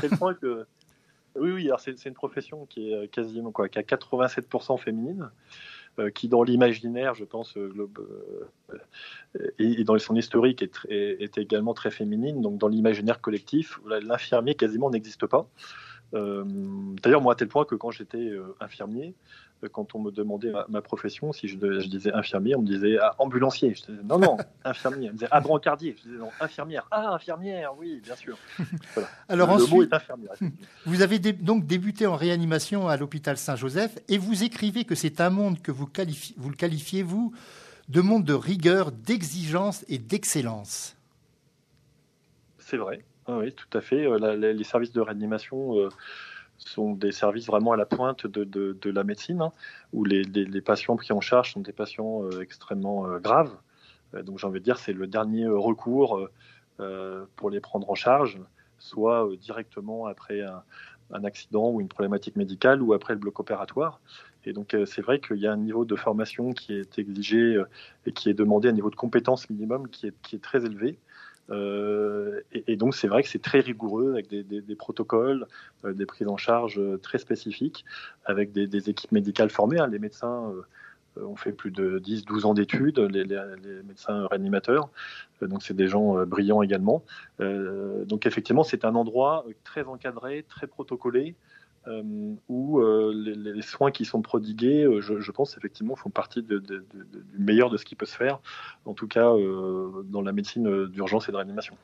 Oui, oui, alors c'est, une profession qui est euh, quasiment quoi, qui a 87% féminine, euh, qui dans l'imaginaire, je pense, et, dans son historique est, est, également très féminine. Donc dans l'imaginaire collectif, l'infirmier quasiment n'existe pas. Euh, d'ailleurs, moi, à tel point que quand j'étais euh, infirmier, euh, quand on me demandait ma, profession, si je, disais infirmier, on me disait ah, ambulancier. Je disais non, non, infirmier. On me disait ah, brancardier. Je disais non, infirmière. Ah, infirmière, oui, bien sûr.
Alors le ensuite, mot est infirmière. Vous avez donc débuté en réanimation à l'hôpital Saint-Joseph et vous écrivez que c'est un monde que vous, qualifiez, vous le qualifiez, vous, de monde de rigueur, d'exigence et d'excellence.
C'est vrai. Ah oui, tout à fait. Euh, les services de réanimation euh, sont des services vraiment à la pointe de, la médecine, hein, où les, patients pris en charge sont des patients euh, extrêmement graves. donc j'ai envie de dire, c'est le dernier recours pour les prendre en charge, soit directement après un, accident ou une problématique médicale, ou après le bloc opératoire. Et donc c'est vrai qu'il y a un niveau de formation qui est exigé et qui est demandé, un niveau de compétence minimum qui est très élevé. Euh, et, donc c'est vrai que c'est très rigoureux avec des, protocoles, euh, des prises en charge euh, très spécifiques, avec des, équipes médicales formées. Hein. Les médecins ont fait plus de 10-12 ans d'études, les, médecins réanimateurs, donc c'est des gens brillants également. donc effectivement c'est un endroit très encadré, très protocolé, euh, où euh, les, soins qui sont prodigués, euh, je, pense effectivement, font partie du meilleur de ce qui peut se faire, en tout cas dans la médecine d'urgence et de réanimation.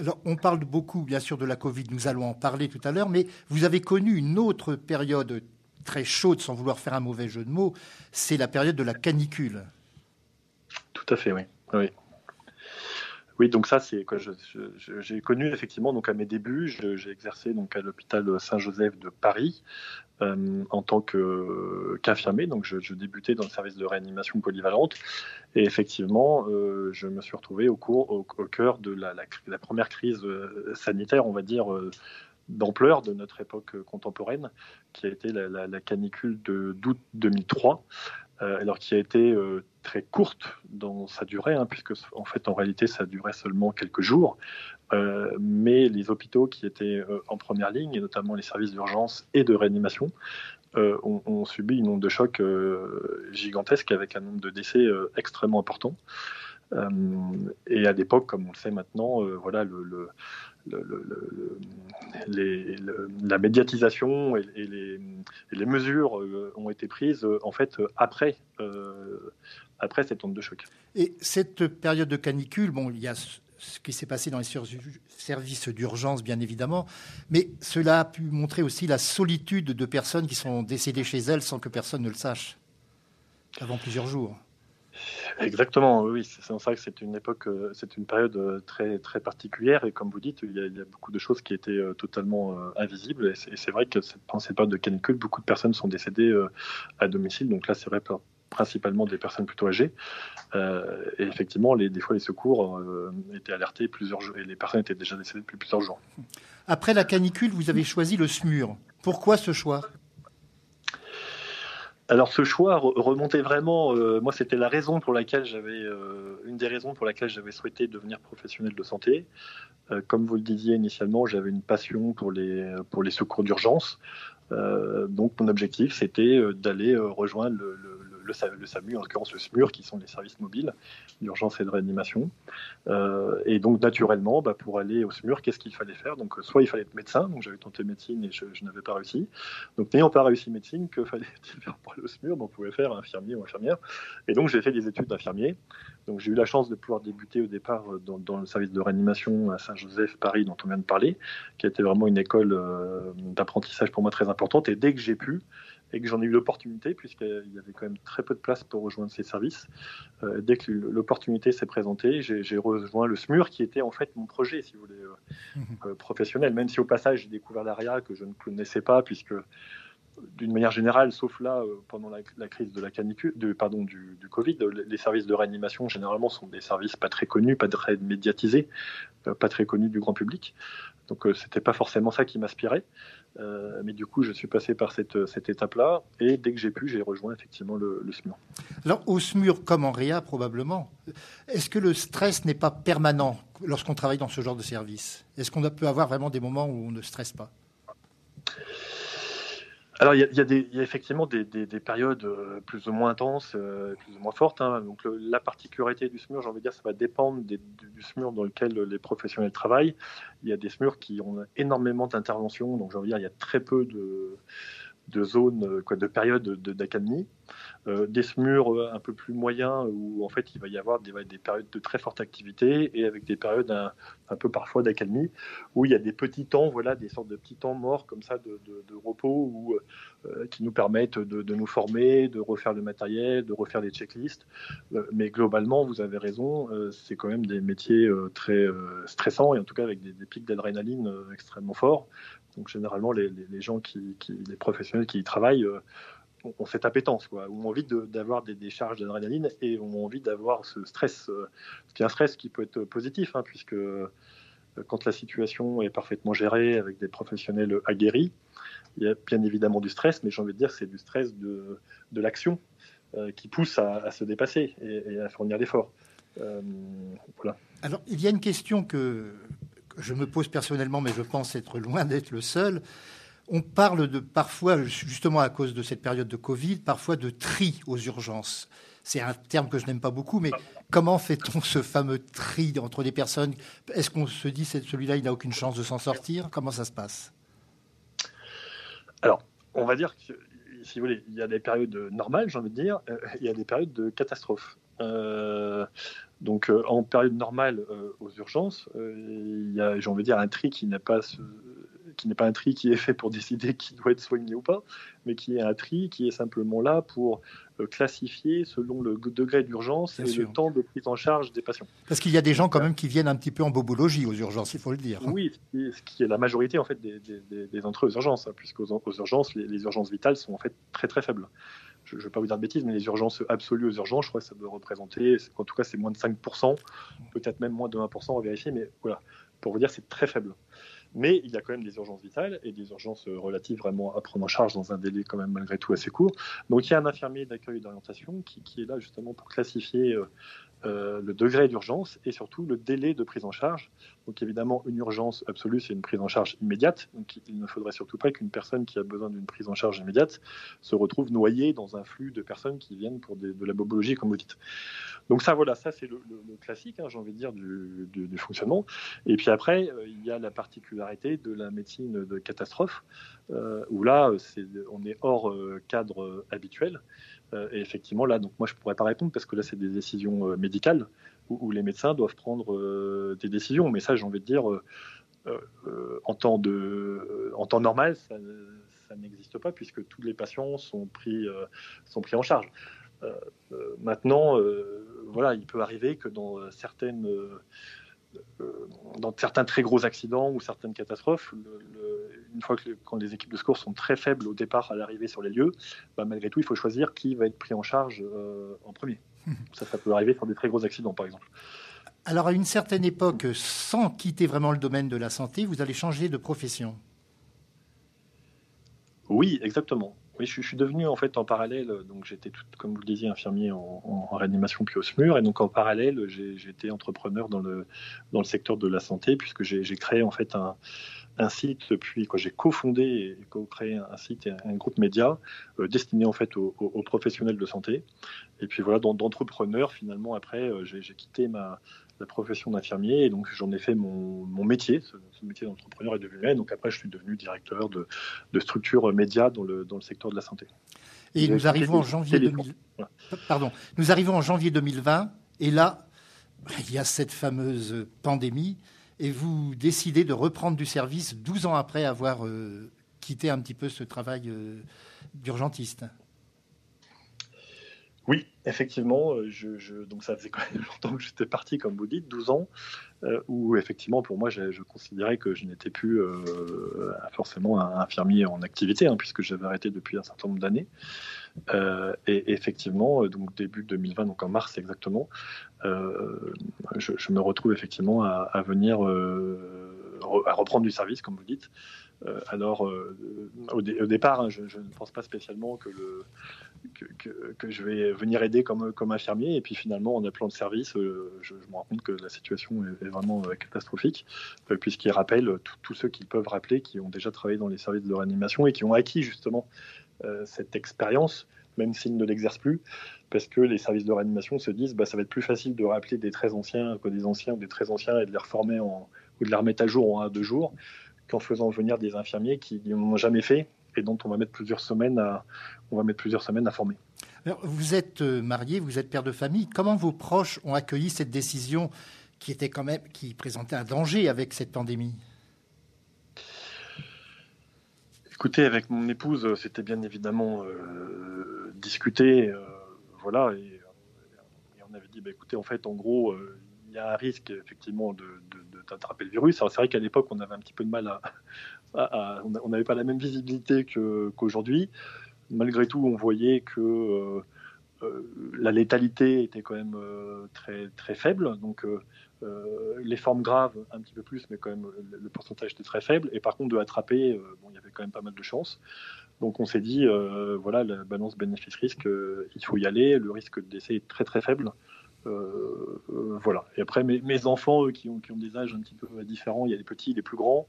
Alors, on parle beaucoup, bien sûr, de la Covid, nous allons en parler tout à l'heure, mais vous avez connu une autre période très chaude, sans vouloir faire un mauvais jeu de mots, c'est la période de la canicule.
Tout à fait, oui. oui. Oui, donc ça, c'est quoi J'ai connu effectivement donc à mes débuts, j'ai exercé donc à l'hôpital Saint-Joseph de Paris euh, en tant qu'infirmier. donc je, débutais dans le service de réanimation polyvalente et effectivement, euh, je me suis retrouvé au, cours, au, cœur de la, première crise euh, sanitaire, on va dire. d'ampleur de notre époque contemporaine, qui a été la, la canicule d'août 2003, alors qui a été très courte dans sa durée, hein, puisque en fait en réalité ça durait seulement quelques jours. Euh, mais les hôpitaux qui étaient euh, en première ligne, et notamment les services d'urgence et de réanimation, euh, ont, subi une onde de choc gigantesque avec un nombre de décès extrêmement important. Et à l'époque, comme on le sait maintenant, voilà le, la médiatisation et, les, mesures ont été prises en fait après après cette onde de choc.
Et cette période de canicule, bon, il y a ce qui s'est passé dans les services d'urgence, bien évidemment, mais cela a pu montrer aussi la solitude de personnes qui sont décédées chez elles sans que personne ne le sache, avant plusieurs jours.
Exactement, oui, c'est ça que c'est une époque, euh, c'est une période euh, très très particulière et comme vous dites, il y a, beaucoup de choses qui étaient euh, totalement invisibles et c'est vrai que pendant cette période de canicule, beaucoup de personnes sont décédées à domicile, donc là c'est vrai principalement des personnes plutôt âgées. Et effectivement, des fois, les secours étaient alertés plusieurs jours et les personnes étaient déjà décédées depuis plusieurs jours.
Après la canicule, vous avez choisi le SMUR. Pourquoi ce choix?
Alors ce choix remontait vraiment, euh, moi c'était la raison pour laquelle j'avais, une des raisons pour laquelle j'avais souhaité devenir professionnel de santé. comme vous le disiez initialement, j'avais une passion pour les, secours d'urgence. donc mon objectif c'était d'aller rejoindre le, SAMU, en l'occurrence le SMUR, qui sont les services mobiles d'urgence et de réanimation. et donc, naturellement, bah, pour aller au SMUR, qu'est-ce qu'il fallait faire? Donc, soit il fallait être médecin, donc j'avais tenté médecine et je, n'avais pas réussi. Donc, n'ayant pas réussi médecine, que fallait-il faire pour aller au SMUR? On pouvait faire infirmier ou infirmière. Et donc, j'ai fait des études d'infirmier. Donc, j'ai eu la chance de pouvoir débuter au départ dans, dans le service de réanimation à Saint-Joseph, Paris, dont on vient de parler, qui été vraiment une école d'apprentissage pour moi très importante. Et dès que j'ai pu, et que j'en ai eu l'opportunité, puisqu'il y avait quand même très peu de place pour rejoindre ces services. Euh, dès que l'opportunité s'est présentée, j'ai rejoint le SMUR, qui était en fait mon projet, si vous voulez, euh, mhm. euh, professionnel. Même si au passage, j'ai découvert l'ARIA que je ne connaissais pas, puisque d'une manière générale, sauf là, pendant la, crise de la canicule, de, pardon, du, du, Covid, les services de réanimation, généralement, sont des services pas très connus, pas très médiatisés, pas très connus du grand public. Donc, c'était pas forcément ça qui m'inspirait. Euh, mais du coup, je suis passé par cette, cette étape-là, et dès que j'ai pu, j'ai rejoint effectivement le, SMUR.
Alors, au SMUR, comme en RIA, probablement, est-ce que le stress n'est pas permanent lorsqu'on travaille dans ce genre de service? Est-ce qu'on peut avoir vraiment des moments où on ne stresse pas?
Alors, il y, a, effectivement des, périodes euh, plus ou moins intenses, euh, plus ou moins fortes. Hein. Donc, la particularité du SMUR, j'ai envie de dire, ça va dépendre du, SMUR dans lequel les professionnels travaillent. Il y a des SMUR qui ont énormément d'interventions, donc j'ai envie de dire, il y a très peu de, zones, quoi, de périodes d'académie. Euh, des SMUR euh, un peu plus moyens où en fait il va y avoir des, des périodes de très forte activité et avec des périodes un, peu parfois d'accalmie où il y a des petits temps, voilà, des sortes de petits temps morts comme ça de, repos ou qui nous permettent de, nous former, de refaire le matériel, de refaire des checklists. mais globalement, vous avez raison, c'est quand même des métiers très stressants et en tout cas avec des, pics d'adrénaline extrêmement forts. Donc généralement, les, gens qui, les professionnels qui y travaillent euh, ont cette appétence, quoi, ont envie d'avoir des, charges d'adrénaline et ont envie d'avoir ce stress, euh, qui est un stress qui peut être positif, hein, puisque euh, quand la situation est parfaitement gérée avec des professionnels aguerris, il y a bien évidemment du stress, mais j'ai envie de dire c'est du stress de, de l'action qui pousse à, se dépasser et, à fournir l'effort.
Alors, il y a une question que, je me pose personnellement, mais je pense être loin d'être le seul. On parle de parfois, justement à cause de cette période de Covid, parfois de tri aux urgences. C'est un terme que je n'aime pas beaucoup, mais comment fait-on ce fameux tri entre des personnes? Est-ce qu'on se dit que celui-là, il n'a aucune chance de s'en sortir? Comment ça se passe?
Alors, on va dire que, si vous voulez, il y a des périodes normales, j'ai envie de dire, euh, il y a des périodes de catastrophe. Euh, donc euh, en période normale aux urgences, il y a, j'ai envie de dire, un tri qui n'est pas qui n'est pas un tri qui est fait pour décider qui doit être soigné ou pas, mais qui est un tri qui est simplement là pour classifier selon le degré d'urgence et le temps de prise en charge des patients.
Parce qu'il y a des gens quand même qui viennent un petit peu en bobologie aux urgences, il faut le dire.
Oui, ce qui est la majorité en fait des, des, entrées aux urgences, hein, puisqu'aux aux urgences, les, les, urgences vitales sont en fait très très faibles je ne vais pas vous dire de bêtises, mais les urgences absolues aux urgences, je crois que ça peut représenter, en tout cas c'est moins de 5%, peut-être même moins de 1%, à vérifier, mais voilà, pour vous dire c'est très faible. Mais il y a quand même des urgences vitales et des urgences relatives vraiment à prendre en charge dans un délai quand même malgré tout assez court. Donc il y a un infirmier d'accueil et d'orientation qui, qui, est là justement pour classifier euh, le degré d'urgence et surtout le délai de prise en charge. Donc évidemment, une urgence absolue, c'est une prise en charge immédiate. Donc il ne faudrait surtout pas qu'une personne qui a besoin d'une prise en charge immédiate se retrouve noyée dans un flux de personnes qui viennent pour de la bobologie, comme vous dites. Donc ça, voilà, ça c'est le, classique, hein, j'ai envie de dire, du, fonctionnement. Et puis après, euh, il y a la particularité de la médecine de catastrophe, euh, où là, on est hors cadre habituel. Euh, et effectivement, là, donc moi, je ne pourrais pas répondre parce que là, c'est des décisions euh, médicales où, les médecins doivent prendre euh, des décisions. Mais ça, j'ai envie de dire, en, temps de, en temps normal, ça, n'existe pas puisque tous les patients sont pris, sont pris en charge. maintenant, voilà, il peut arriver que dans certaines dans certains très gros accidents ou certaines catastrophes, une fois que quand les équipes de secours sont très faibles au départ à l'arrivée sur les lieux, bah, malgré tout, il faut choisir qui va être pris en charge euh, en premier. ça, ça peut arriver sur des très gros accidents, par exemple.
Alors, à une certaine époque, sans quitter vraiment le domaine de la santé, vous allez changer de profession.
Oui, exactement. Oui, je, suis devenu en fait en parallèle, donc j'étais comme vous le disiez infirmier en, réanimation puis au SMUR, et donc en parallèle été entrepreneur dans le dans le secteur de la santé puisque j'ai créé en fait un, un site, puis quand j'ai cofondé et co-créé un site et un groupe média destiné en fait aux, professionnels de santé. Et puis voilà, d'entrepreneur, finalement, après, j'ai quitté ma, la profession d'infirmier et donc j'en ai fait mon, métier. Ce, métier d'entrepreneur est devenu Donc après, je suis devenu directeur de, de structures médias dans le, dans le secteur de la santé.
Et nous arrivons en janvier 2000... Pardon. Nous arrivons en janvier 2020 et là, il y a cette fameuse pandémie et vous décidez de reprendre du service 12 ans après avoir euh, quitté un petit peu ce travail euh, d'urgentiste.
Oui, effectivement, euh, donc ça faisait quand même longtemps que j'étais parti, comme vous dites, 12 ans, où effectivement, pour moi, je, considérais que je n'étais plus forcément un infirmier en activité, hein, puisque j'avais arrêté depuis un certain nombre d'années. Euh, et effectivement, euh, donc début 2020, donc en mars exactement, euh, je, me retrouve effectivement à, venir à reprendre du service, comme vous dites. alors, au, départ, hein, je, ne pense pas spécialement que, je vais venir aider comme, comme infirmier. Et puis finalement, en appelant le service, je, me rends compte que la situation est, vraiment catastrophique, puisqu'il rappelle tous ceux qui peuvent rappeler, qui ont déjà travaillé dans les services de réanimation et qui ont acquis justement cette expérience, même s'ils ne l'exercent plus, parce que les services de réanimation se disent bah, ça va être plus facile de rappeler des très anciens, que des anciens ou des très anciens et de les reformer en, ou de les remettre à jour en un deux jours qu'en faisant venir des infirmiers qui n'ont jamais fait et dont on va mettre plusieurs semaines à, on va mettre plusieurs semaines à former.
vous êtes euh, marié, vous êtes père de famille. Comment vos proches ont accueilli cette décision qui était quand même qui présentait un danger avec cette pandémie?
Écoutez, avec mon épouse, euh, c'était bien évidemment euh, discuté, euh, voilà, et, on avait dit, bah, écoutez, en fait, en gros, il y a un risque effectivement de, d'attraper le virus. Alors c'est vrai qu'à l'époque, on avait un petit peu de mal à, on n'avait pas la même visibilité qu'aujourd'hui. Malgré tout, on voyait que la létalité était quand même très très faible, donc les formes graves, un petit peu plus, mais quand même le, pourcentage était très faible. Et par contre, de attraper, euh, bon, il y avait quand même pas mal de chances. Donc on s'est dit, euh, voilà, la balance bénéfice-risque, il faut y aller. Le risque de décès est très très faible. voilà. Et après, mes, mes enfants, eux, qui, ont, qui ont des âges un petit peu différents, il y a les petits, les plus grands.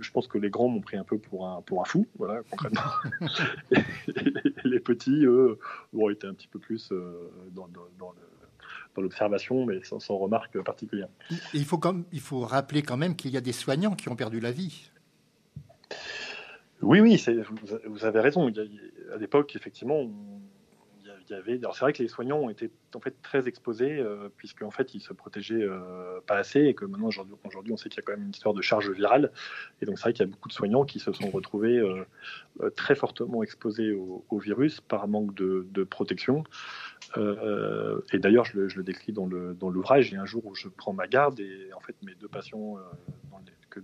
je pense que les grands m'ont pris un peu pour un, pour un fou, voilà, concrètement. et, les petits, eux, ont été un petit peu plus dans, dans, dans le dans l'observation, mais sans, remarque particulière.
il, faut comme, il faut rappeler quand même qu'il y a des soignants qui ont perdu la vie.
Oui, oui, vous avez raison. à l'époque, effectivement, il y avait. c'est vrai que les soignants ont été en fait très exposés, euh, puisqu'en fait ils se protégeaient euh, pas assez, et que maintenant aujourd'hui, on sait qu'il y a quand même une histoire de charge virale, et donc c'est vrai qu'il y a beaucoup de soignants qui se sont retrouvés euh, très fortement exposés au, virus par manque de, protection. Et d'ailleurs, je, le, décris dans l'ouvrage. il y a un jour où je prends ma garde et en fait, mes deux patients euh,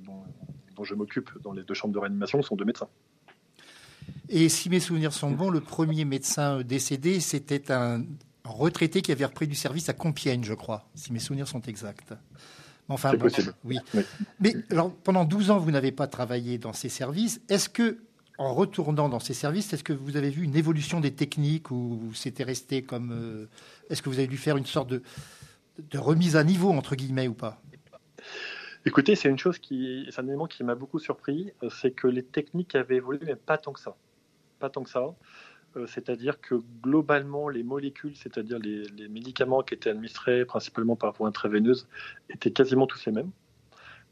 dont, je m'occupe dans les deux chambres de réanimation sont deux médecins.
Et si mes souvenirs sont bons, le premier médecin décédé, c'était un retraité qui avait repris du service à Compiègne, je crois, si mes souvenirs sont exacts.
Enfin, possible.
Oui. Mais alors, pendant 12 ans, vous n'avez pas travaillé dans ces services. Est-ce que en retournant dans ces services, est-ce que vous avez vu une évolution des techniques ou c'était resté comme. Euh, est-ce que vous avez dû faire une sorte de, de, remise à niveau, entre guillemets, ou pas?
Écoutez, c'est une chose qui. C'est un élément qui m'a beaucoup surpris, euh, c'est que les techniques avaient évolué, mais pas tant que ça. Pas tant que ça. Euh, c'est-à-dire que globalement, les molécules, c'est-à-dire les, médicaments qui étaient administrés principalement par voie intraveineuse, étaient quasiment tous les mêmes.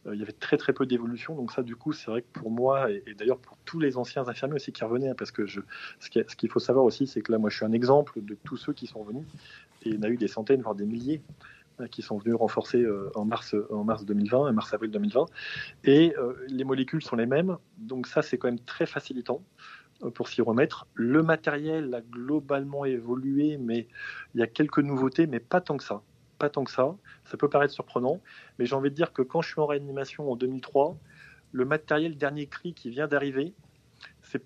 Euh, il y avait très très peu d'évolution. Donc ça, du coup, c'est vrai que pour moi, et, d'ailleurs pour tous les anciens infirmiers aussi qui revenaient, hein, parce que je, ce qu'il faut savoir aussi, c'est que là, moi, je suis un exemple de tous ceux qui sont venus. Et il y en a eu des centaines, voire des milliers qui sont venus renforcer euh, en mars, en mars 2020, mars-avril 2020. Et euh, les molécules sont les mêmes. Donc ça, c'est quand même très facilitant pour s'y remettre. Le matériel a globalement évolué, mais il y a quelques nouveautés, mais pas tant que ça pas tant que ça. Ça peut paraître surprenant, mais j'ai envie de dire que quand je suis en réanimation en 2003, le matériel dernier cri qui vient d'arriver, c'est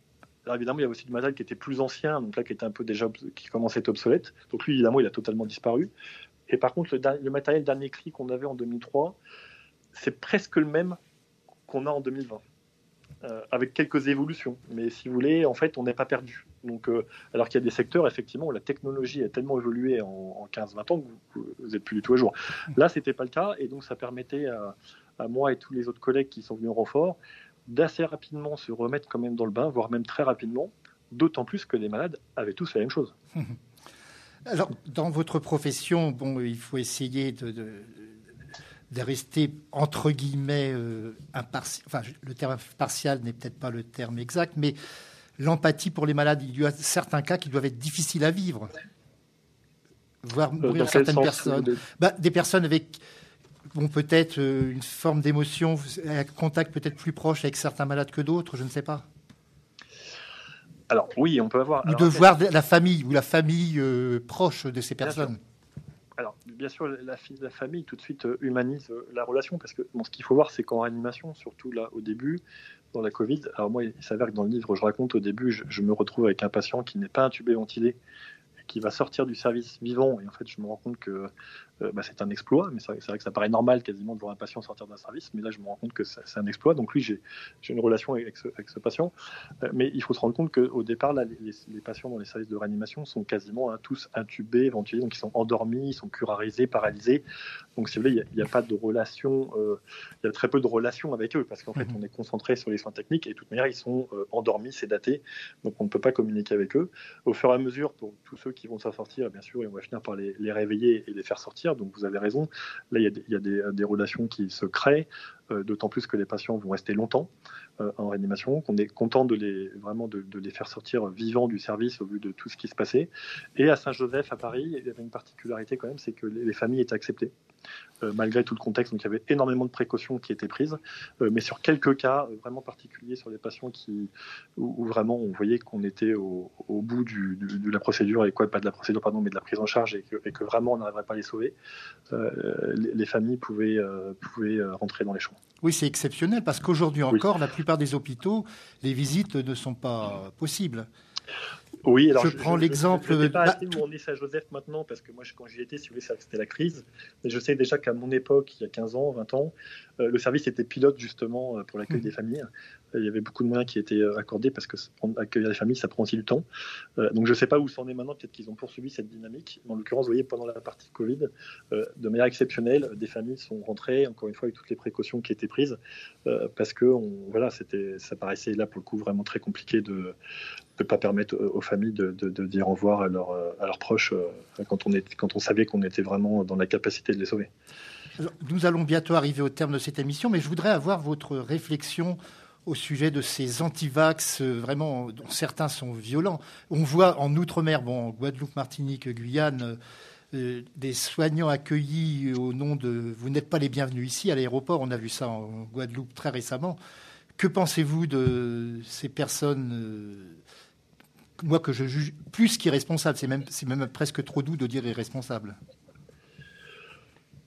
évidemment il y a aussi du matériel qui était plus ancien, donc là qui était un peu déjà qui commençait à être obsolète. Donc lui évidemment il a totalement disparu. Et par contre le, matériel dernier cri qu'on avait en 2003, c'est presque le même qu'on a en 2020. Euh, avec quelques évolutions. Mais si vous voulez, en fait, on n'est pas perdu. Donc, euh, alors qu'il y a des secteurs, effectivement, où la technologie a tellement évolué en, 15-20 ans que vous n'êtes plus du tout à jour. Là, ce n'était pas le cas, et donc ça permettait à, à moi et tous les autres collègues qui sont venus en renfort, d'assez rapidement se remettre quand même dans le bain, voire même très rapidement, d'autant plus que les malades avaient tous la même chose.
Alors, dans votre profession, bon, il faut essayer de, de, rester entre guillemets euh, impartial. Enfin, le terme partial n'est peut-être pas le terme exact, mais l'empathie pour les malades, il y a certains cas qui doivent être difficiles à vivre, voir euh, mourir certaines personnes, bah, des personnes avec bon, peut-être euh, une forme d'émotion, un contact peut-être plus proche avec certains malades que d'autres, je ne sais pas.
Alors oui, on peut avoir.
Ou de voir la famille ou la famille euh, proche de ces personnes.
Alors bien sûr, la, la, famille tout de suite euh, humanise la relation parce que bon, ce qu'il faut voir, c'est qu'en réanimation, surtout là au début, dans la Covid. Alors moi, il s'avère que dans le livre, je raconte au début, je, je me retrouve avec un patient qui n'est pas intubé ventilé, qui va sortir du service vivant. Et en fait, je me rends compte que euh, bah, c'est un exploit, mais c'est vrai que ça paraît normal quasiment de voir un patient sortir d'un service, mais là je me rends compte que c'est un exploit. Donc oui, j'ai une relation avec ce, avec ce patient, euh, mais il faut se rendre compte qu'au départ, là, les, patients dans les services de réanimation sont quasiment hein, tous intubés, ventilés, donc ils sont endormis, ils sont curarisés, paralysés. Donc si vous voulez, il n'y a, pas de relation, euh, il y a très peu de relations avec eux, parce qu'en fait, mhm. on est concentré sur les soins techniques et de toute manière, ils sont endormis, sédatés, donc on ne peut pas communiquer avec eux. Au fur et à mesure, pour tous ceux qui vont s'en sortir, bien sûr, et on va finir par les, les réveiller et les faire sortir donc vous avez raison. Là, il y a des, relations qui se créent, euh, d'autant plus que les patients vont rester longtemps euh, en réanimation, qu'on est content de les, vraiment de, les faire sortir vivants du service au vu de tout ce qui se passait. Et à Saint-Joseph, à Paris, il y avait une particularité quand même, c'est que les, familles étaient acceptées. Euh, malgré tout le contexte. Donc il y avait énormément de précautions qui étaient prises, mais sur quelques cas vraiment particuliers, sur des patients qui, où, vraiment on voyait qu'on était au, bout de la procédure, et quoi, pas de la procédure, pardon, mais de la prise en charge, et que, vraiment on n'arriverait pas à les sauver, les, familles pouvaient rentrer dans les champs.
Oui, c'est exceptionnel parce qu'aujourd'hui encore, la plupart des hôpitaux, les visites ne sont pas possibles.
Oui, alors
je, prends l'exemple. Je
ne sais pas bah, où on est Saint-Joseph maintenant, parce que moi, quand j'y étais, si vous voulez, c'était la crise. Mais je sais déjà qu'à mon époque, il y a 15 ans, 20 ans, euh, le service était pilote justement euh, pour l'accueil mmh. des familles. Il y avait beaucoup de moyens qui étaient euh, accordés parce que accueillir les familles, ça prend aussi du temps. donc je ne sais pas où c'en est maintenant. Peut-être qu'ils ont poursuivi cette dynamique. en l'occurrence, vous voyez, pendant la partie Covid, de manière exceptionnelle, des familles sont rentrées, encore une fois, avec toutes les précautions qui étaient prises, parce que voilà, ça paraissait là pour le coup vraiment très compliqué de ne pas permettre aux familles de, dire au revoir à, leurs proches quand on savait qu'on était vraiment dans la capacité de les sauver.
Nous allons bientôt arriver au terme de cette émission, mais je voudrais avoir votre réflexion au sujet de ces antivax, euh, vraiment, dont certains sont violents. On voit en Outre-mer, bon, Guadeloupe, Martinique, Guyane, euh, des soignants accueillis au nom de vous n'êtes pas les bienvenus ici à l'aéroport. On a vu ça en Guadeloupe très récemment. Que pensez-vous de ces personnes euh, Moi, que je juge plus qu'irresponsables, c'est même, même presque trop doux de dire irresponsables.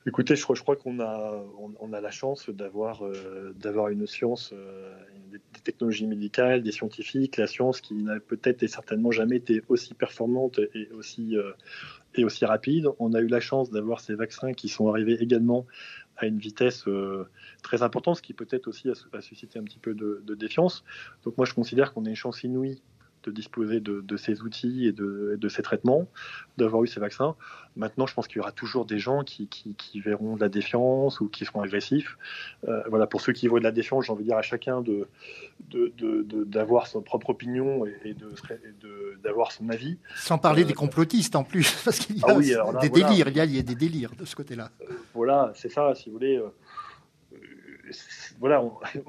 Écoutez, je crois, qu'on a, on, a la chance d'avoir, euh, une science, euh, des, technologies médicales, des scientifiques, la science qui n'a peut-être et certainement jamais été aussi performante et aussi, euh, et aussi rapide. On a eu la chance d'avoir ces vaccins qui sont arrivés également à une vitesse très importante, ce qui peut-être aussi a, suscité un petit peu de, défiance. Donc moi, je considère qu'on a une chance inouïe de disposer de, ces outils et de, ces traitements, d'avoir eu ces vaccins. Maintenant, je pense qu'il y aura toujours des gens qui, verront de la défiance ou qui seront agressifs. Euh, voilà, pour ceux qui voient de la défiance, j'ai envie de dire à chacun de, d'avoir son propre opinion et, d'avoir son avis.
Sans parler euh, des complotistes en plus, parce qu'il y a ah des délires, il y, a, il y, a, des délires de ce côté-là.
Euh, voilà, c'est ça, si vous voulez voilà,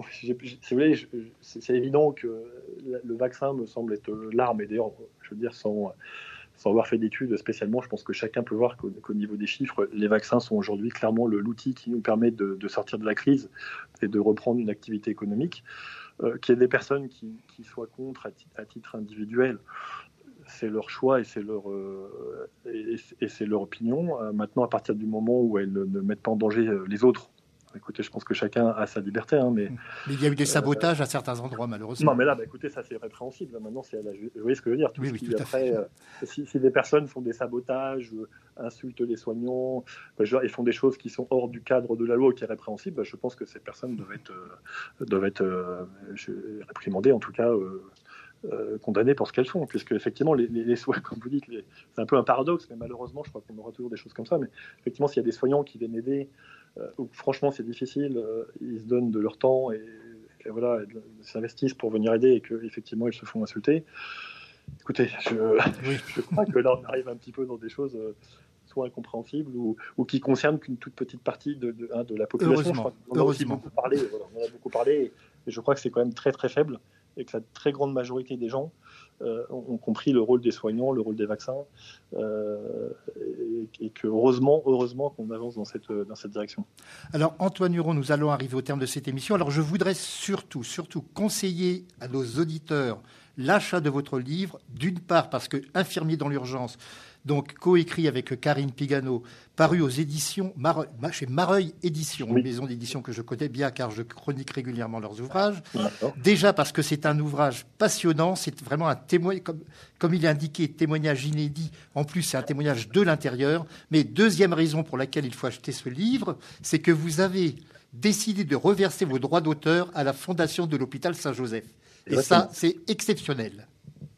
c'est évident que le vaccin me semble être l'arme, et d'ailleurs, je veux dire, sans, avoir fait d'études spécialement, je pense que chacun peut voir qu'au niveau des chiffres, les vaccins sont aujourd'hui clairement l'outil qui nous permet de, sortir de la crise et de reprendre une activité économique. Euh, qu'il y ait des personnes qui, soient contre à, titre individuel, c'est leur choix et c'est leur, euh, opinion. Euh, maintenant, à partir du moment où elles ne mettent pas en danger les autres, écoutez, je pense que chacun a sa liberté. Hein, mais,
mais, il y a eu des sabotages à certains endroits, malheureusement.
Non, mais là, bah, écoutez, ça c'est répréhensible. Maintenant, c'est la... Vous voyez ce que je veux dire tout oui, oui, après, euh, si, des personnes font des sabotages, euh, insultent les soignants, bah, et font des choses qui sont hors du cadre de la loi ou qui est répréhensible, bah, je pense que ces personnes doivent être, euh, doivent être réprimandées, en tout cas. condamnées pour ce qu'elles font, puisque effectivement les, les, soins, comme vous dites, c'est un peu un paradoxe, mais malheureusement, je crois qu'on aura toujours des choses comme ça. Mais effectivement, s'il y a des soignants qui viennent aider où franchement c'est difficile, ils se donnent de leur temps et, voilà, ils s'investissent pour venir aider et qu'effectivement ils se font insulter. Écoutez, je, crois que là on arrive un petit peu dans des choses soit incompréhensibles ou, ou qui concernent qu'une toute petite partie de, de, hein, de la population.
on, a
beaucoup parlé, on a beaucoup parlé et je crois que c'est quand même très très faible et que la très grande majorité des gens euh, ont compris le rôle des soignants, le rôle des vaccins, euh, et, que heureusement, heureusement qu'on avance dans cette, dans cette direction.
Alors Antoine Huron, nous allons arriver au terme de cette émission. Alors je voudrais surtout, surtout conseiller à nos auditeurs l'achat de votre livre, d'une part parce que Infirmier dans l'urgence, donc coécrit avec Karine Pigano, paru aux éditions chez Mareuil Éditions, une maison d'édition que je connais bien car je chronique régulièrement leurs ouvrages. Déjà parce que c'est un ouvrage passionnant, c'est vraiment un témoignage, comme, comme il est indiqué, témoignage inédit. En plus, c'est un témoignage de l'intérieur. Mais deuxième raison pour laquelle il faut acheter ce livre, c'est que vous avez décidé de reverser vos droits d'auteur à la fondation de l'hôpital Saint-Joseph. Et ça, c'est exceptionnel.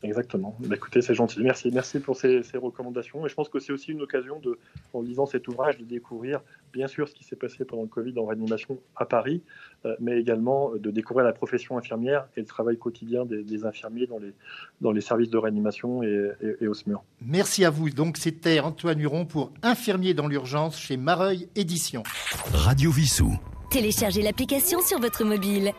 Exactement. Bah, écoutez, c'est gentil. Merci, merci pour ces, recommandations. Et je pense que c'est aussi une occasion, de, en lisant cet ouvrage, de découvrir, bien sûr, ce qui s'est passé pendant le Covid en réanimation à Paris, euh, mais également euh, de découvrir la profession infirmière et le travail quotidien des, infirmiers dans les, dans les services de réanimation et, et, au SMUR.
Merci à vous. Donc, c'était Antoine Huron pour Infirmier dans l'urgence chez Mareuil Édition.
Radio Vissou.
Téléchargez l'application sur votre mobile.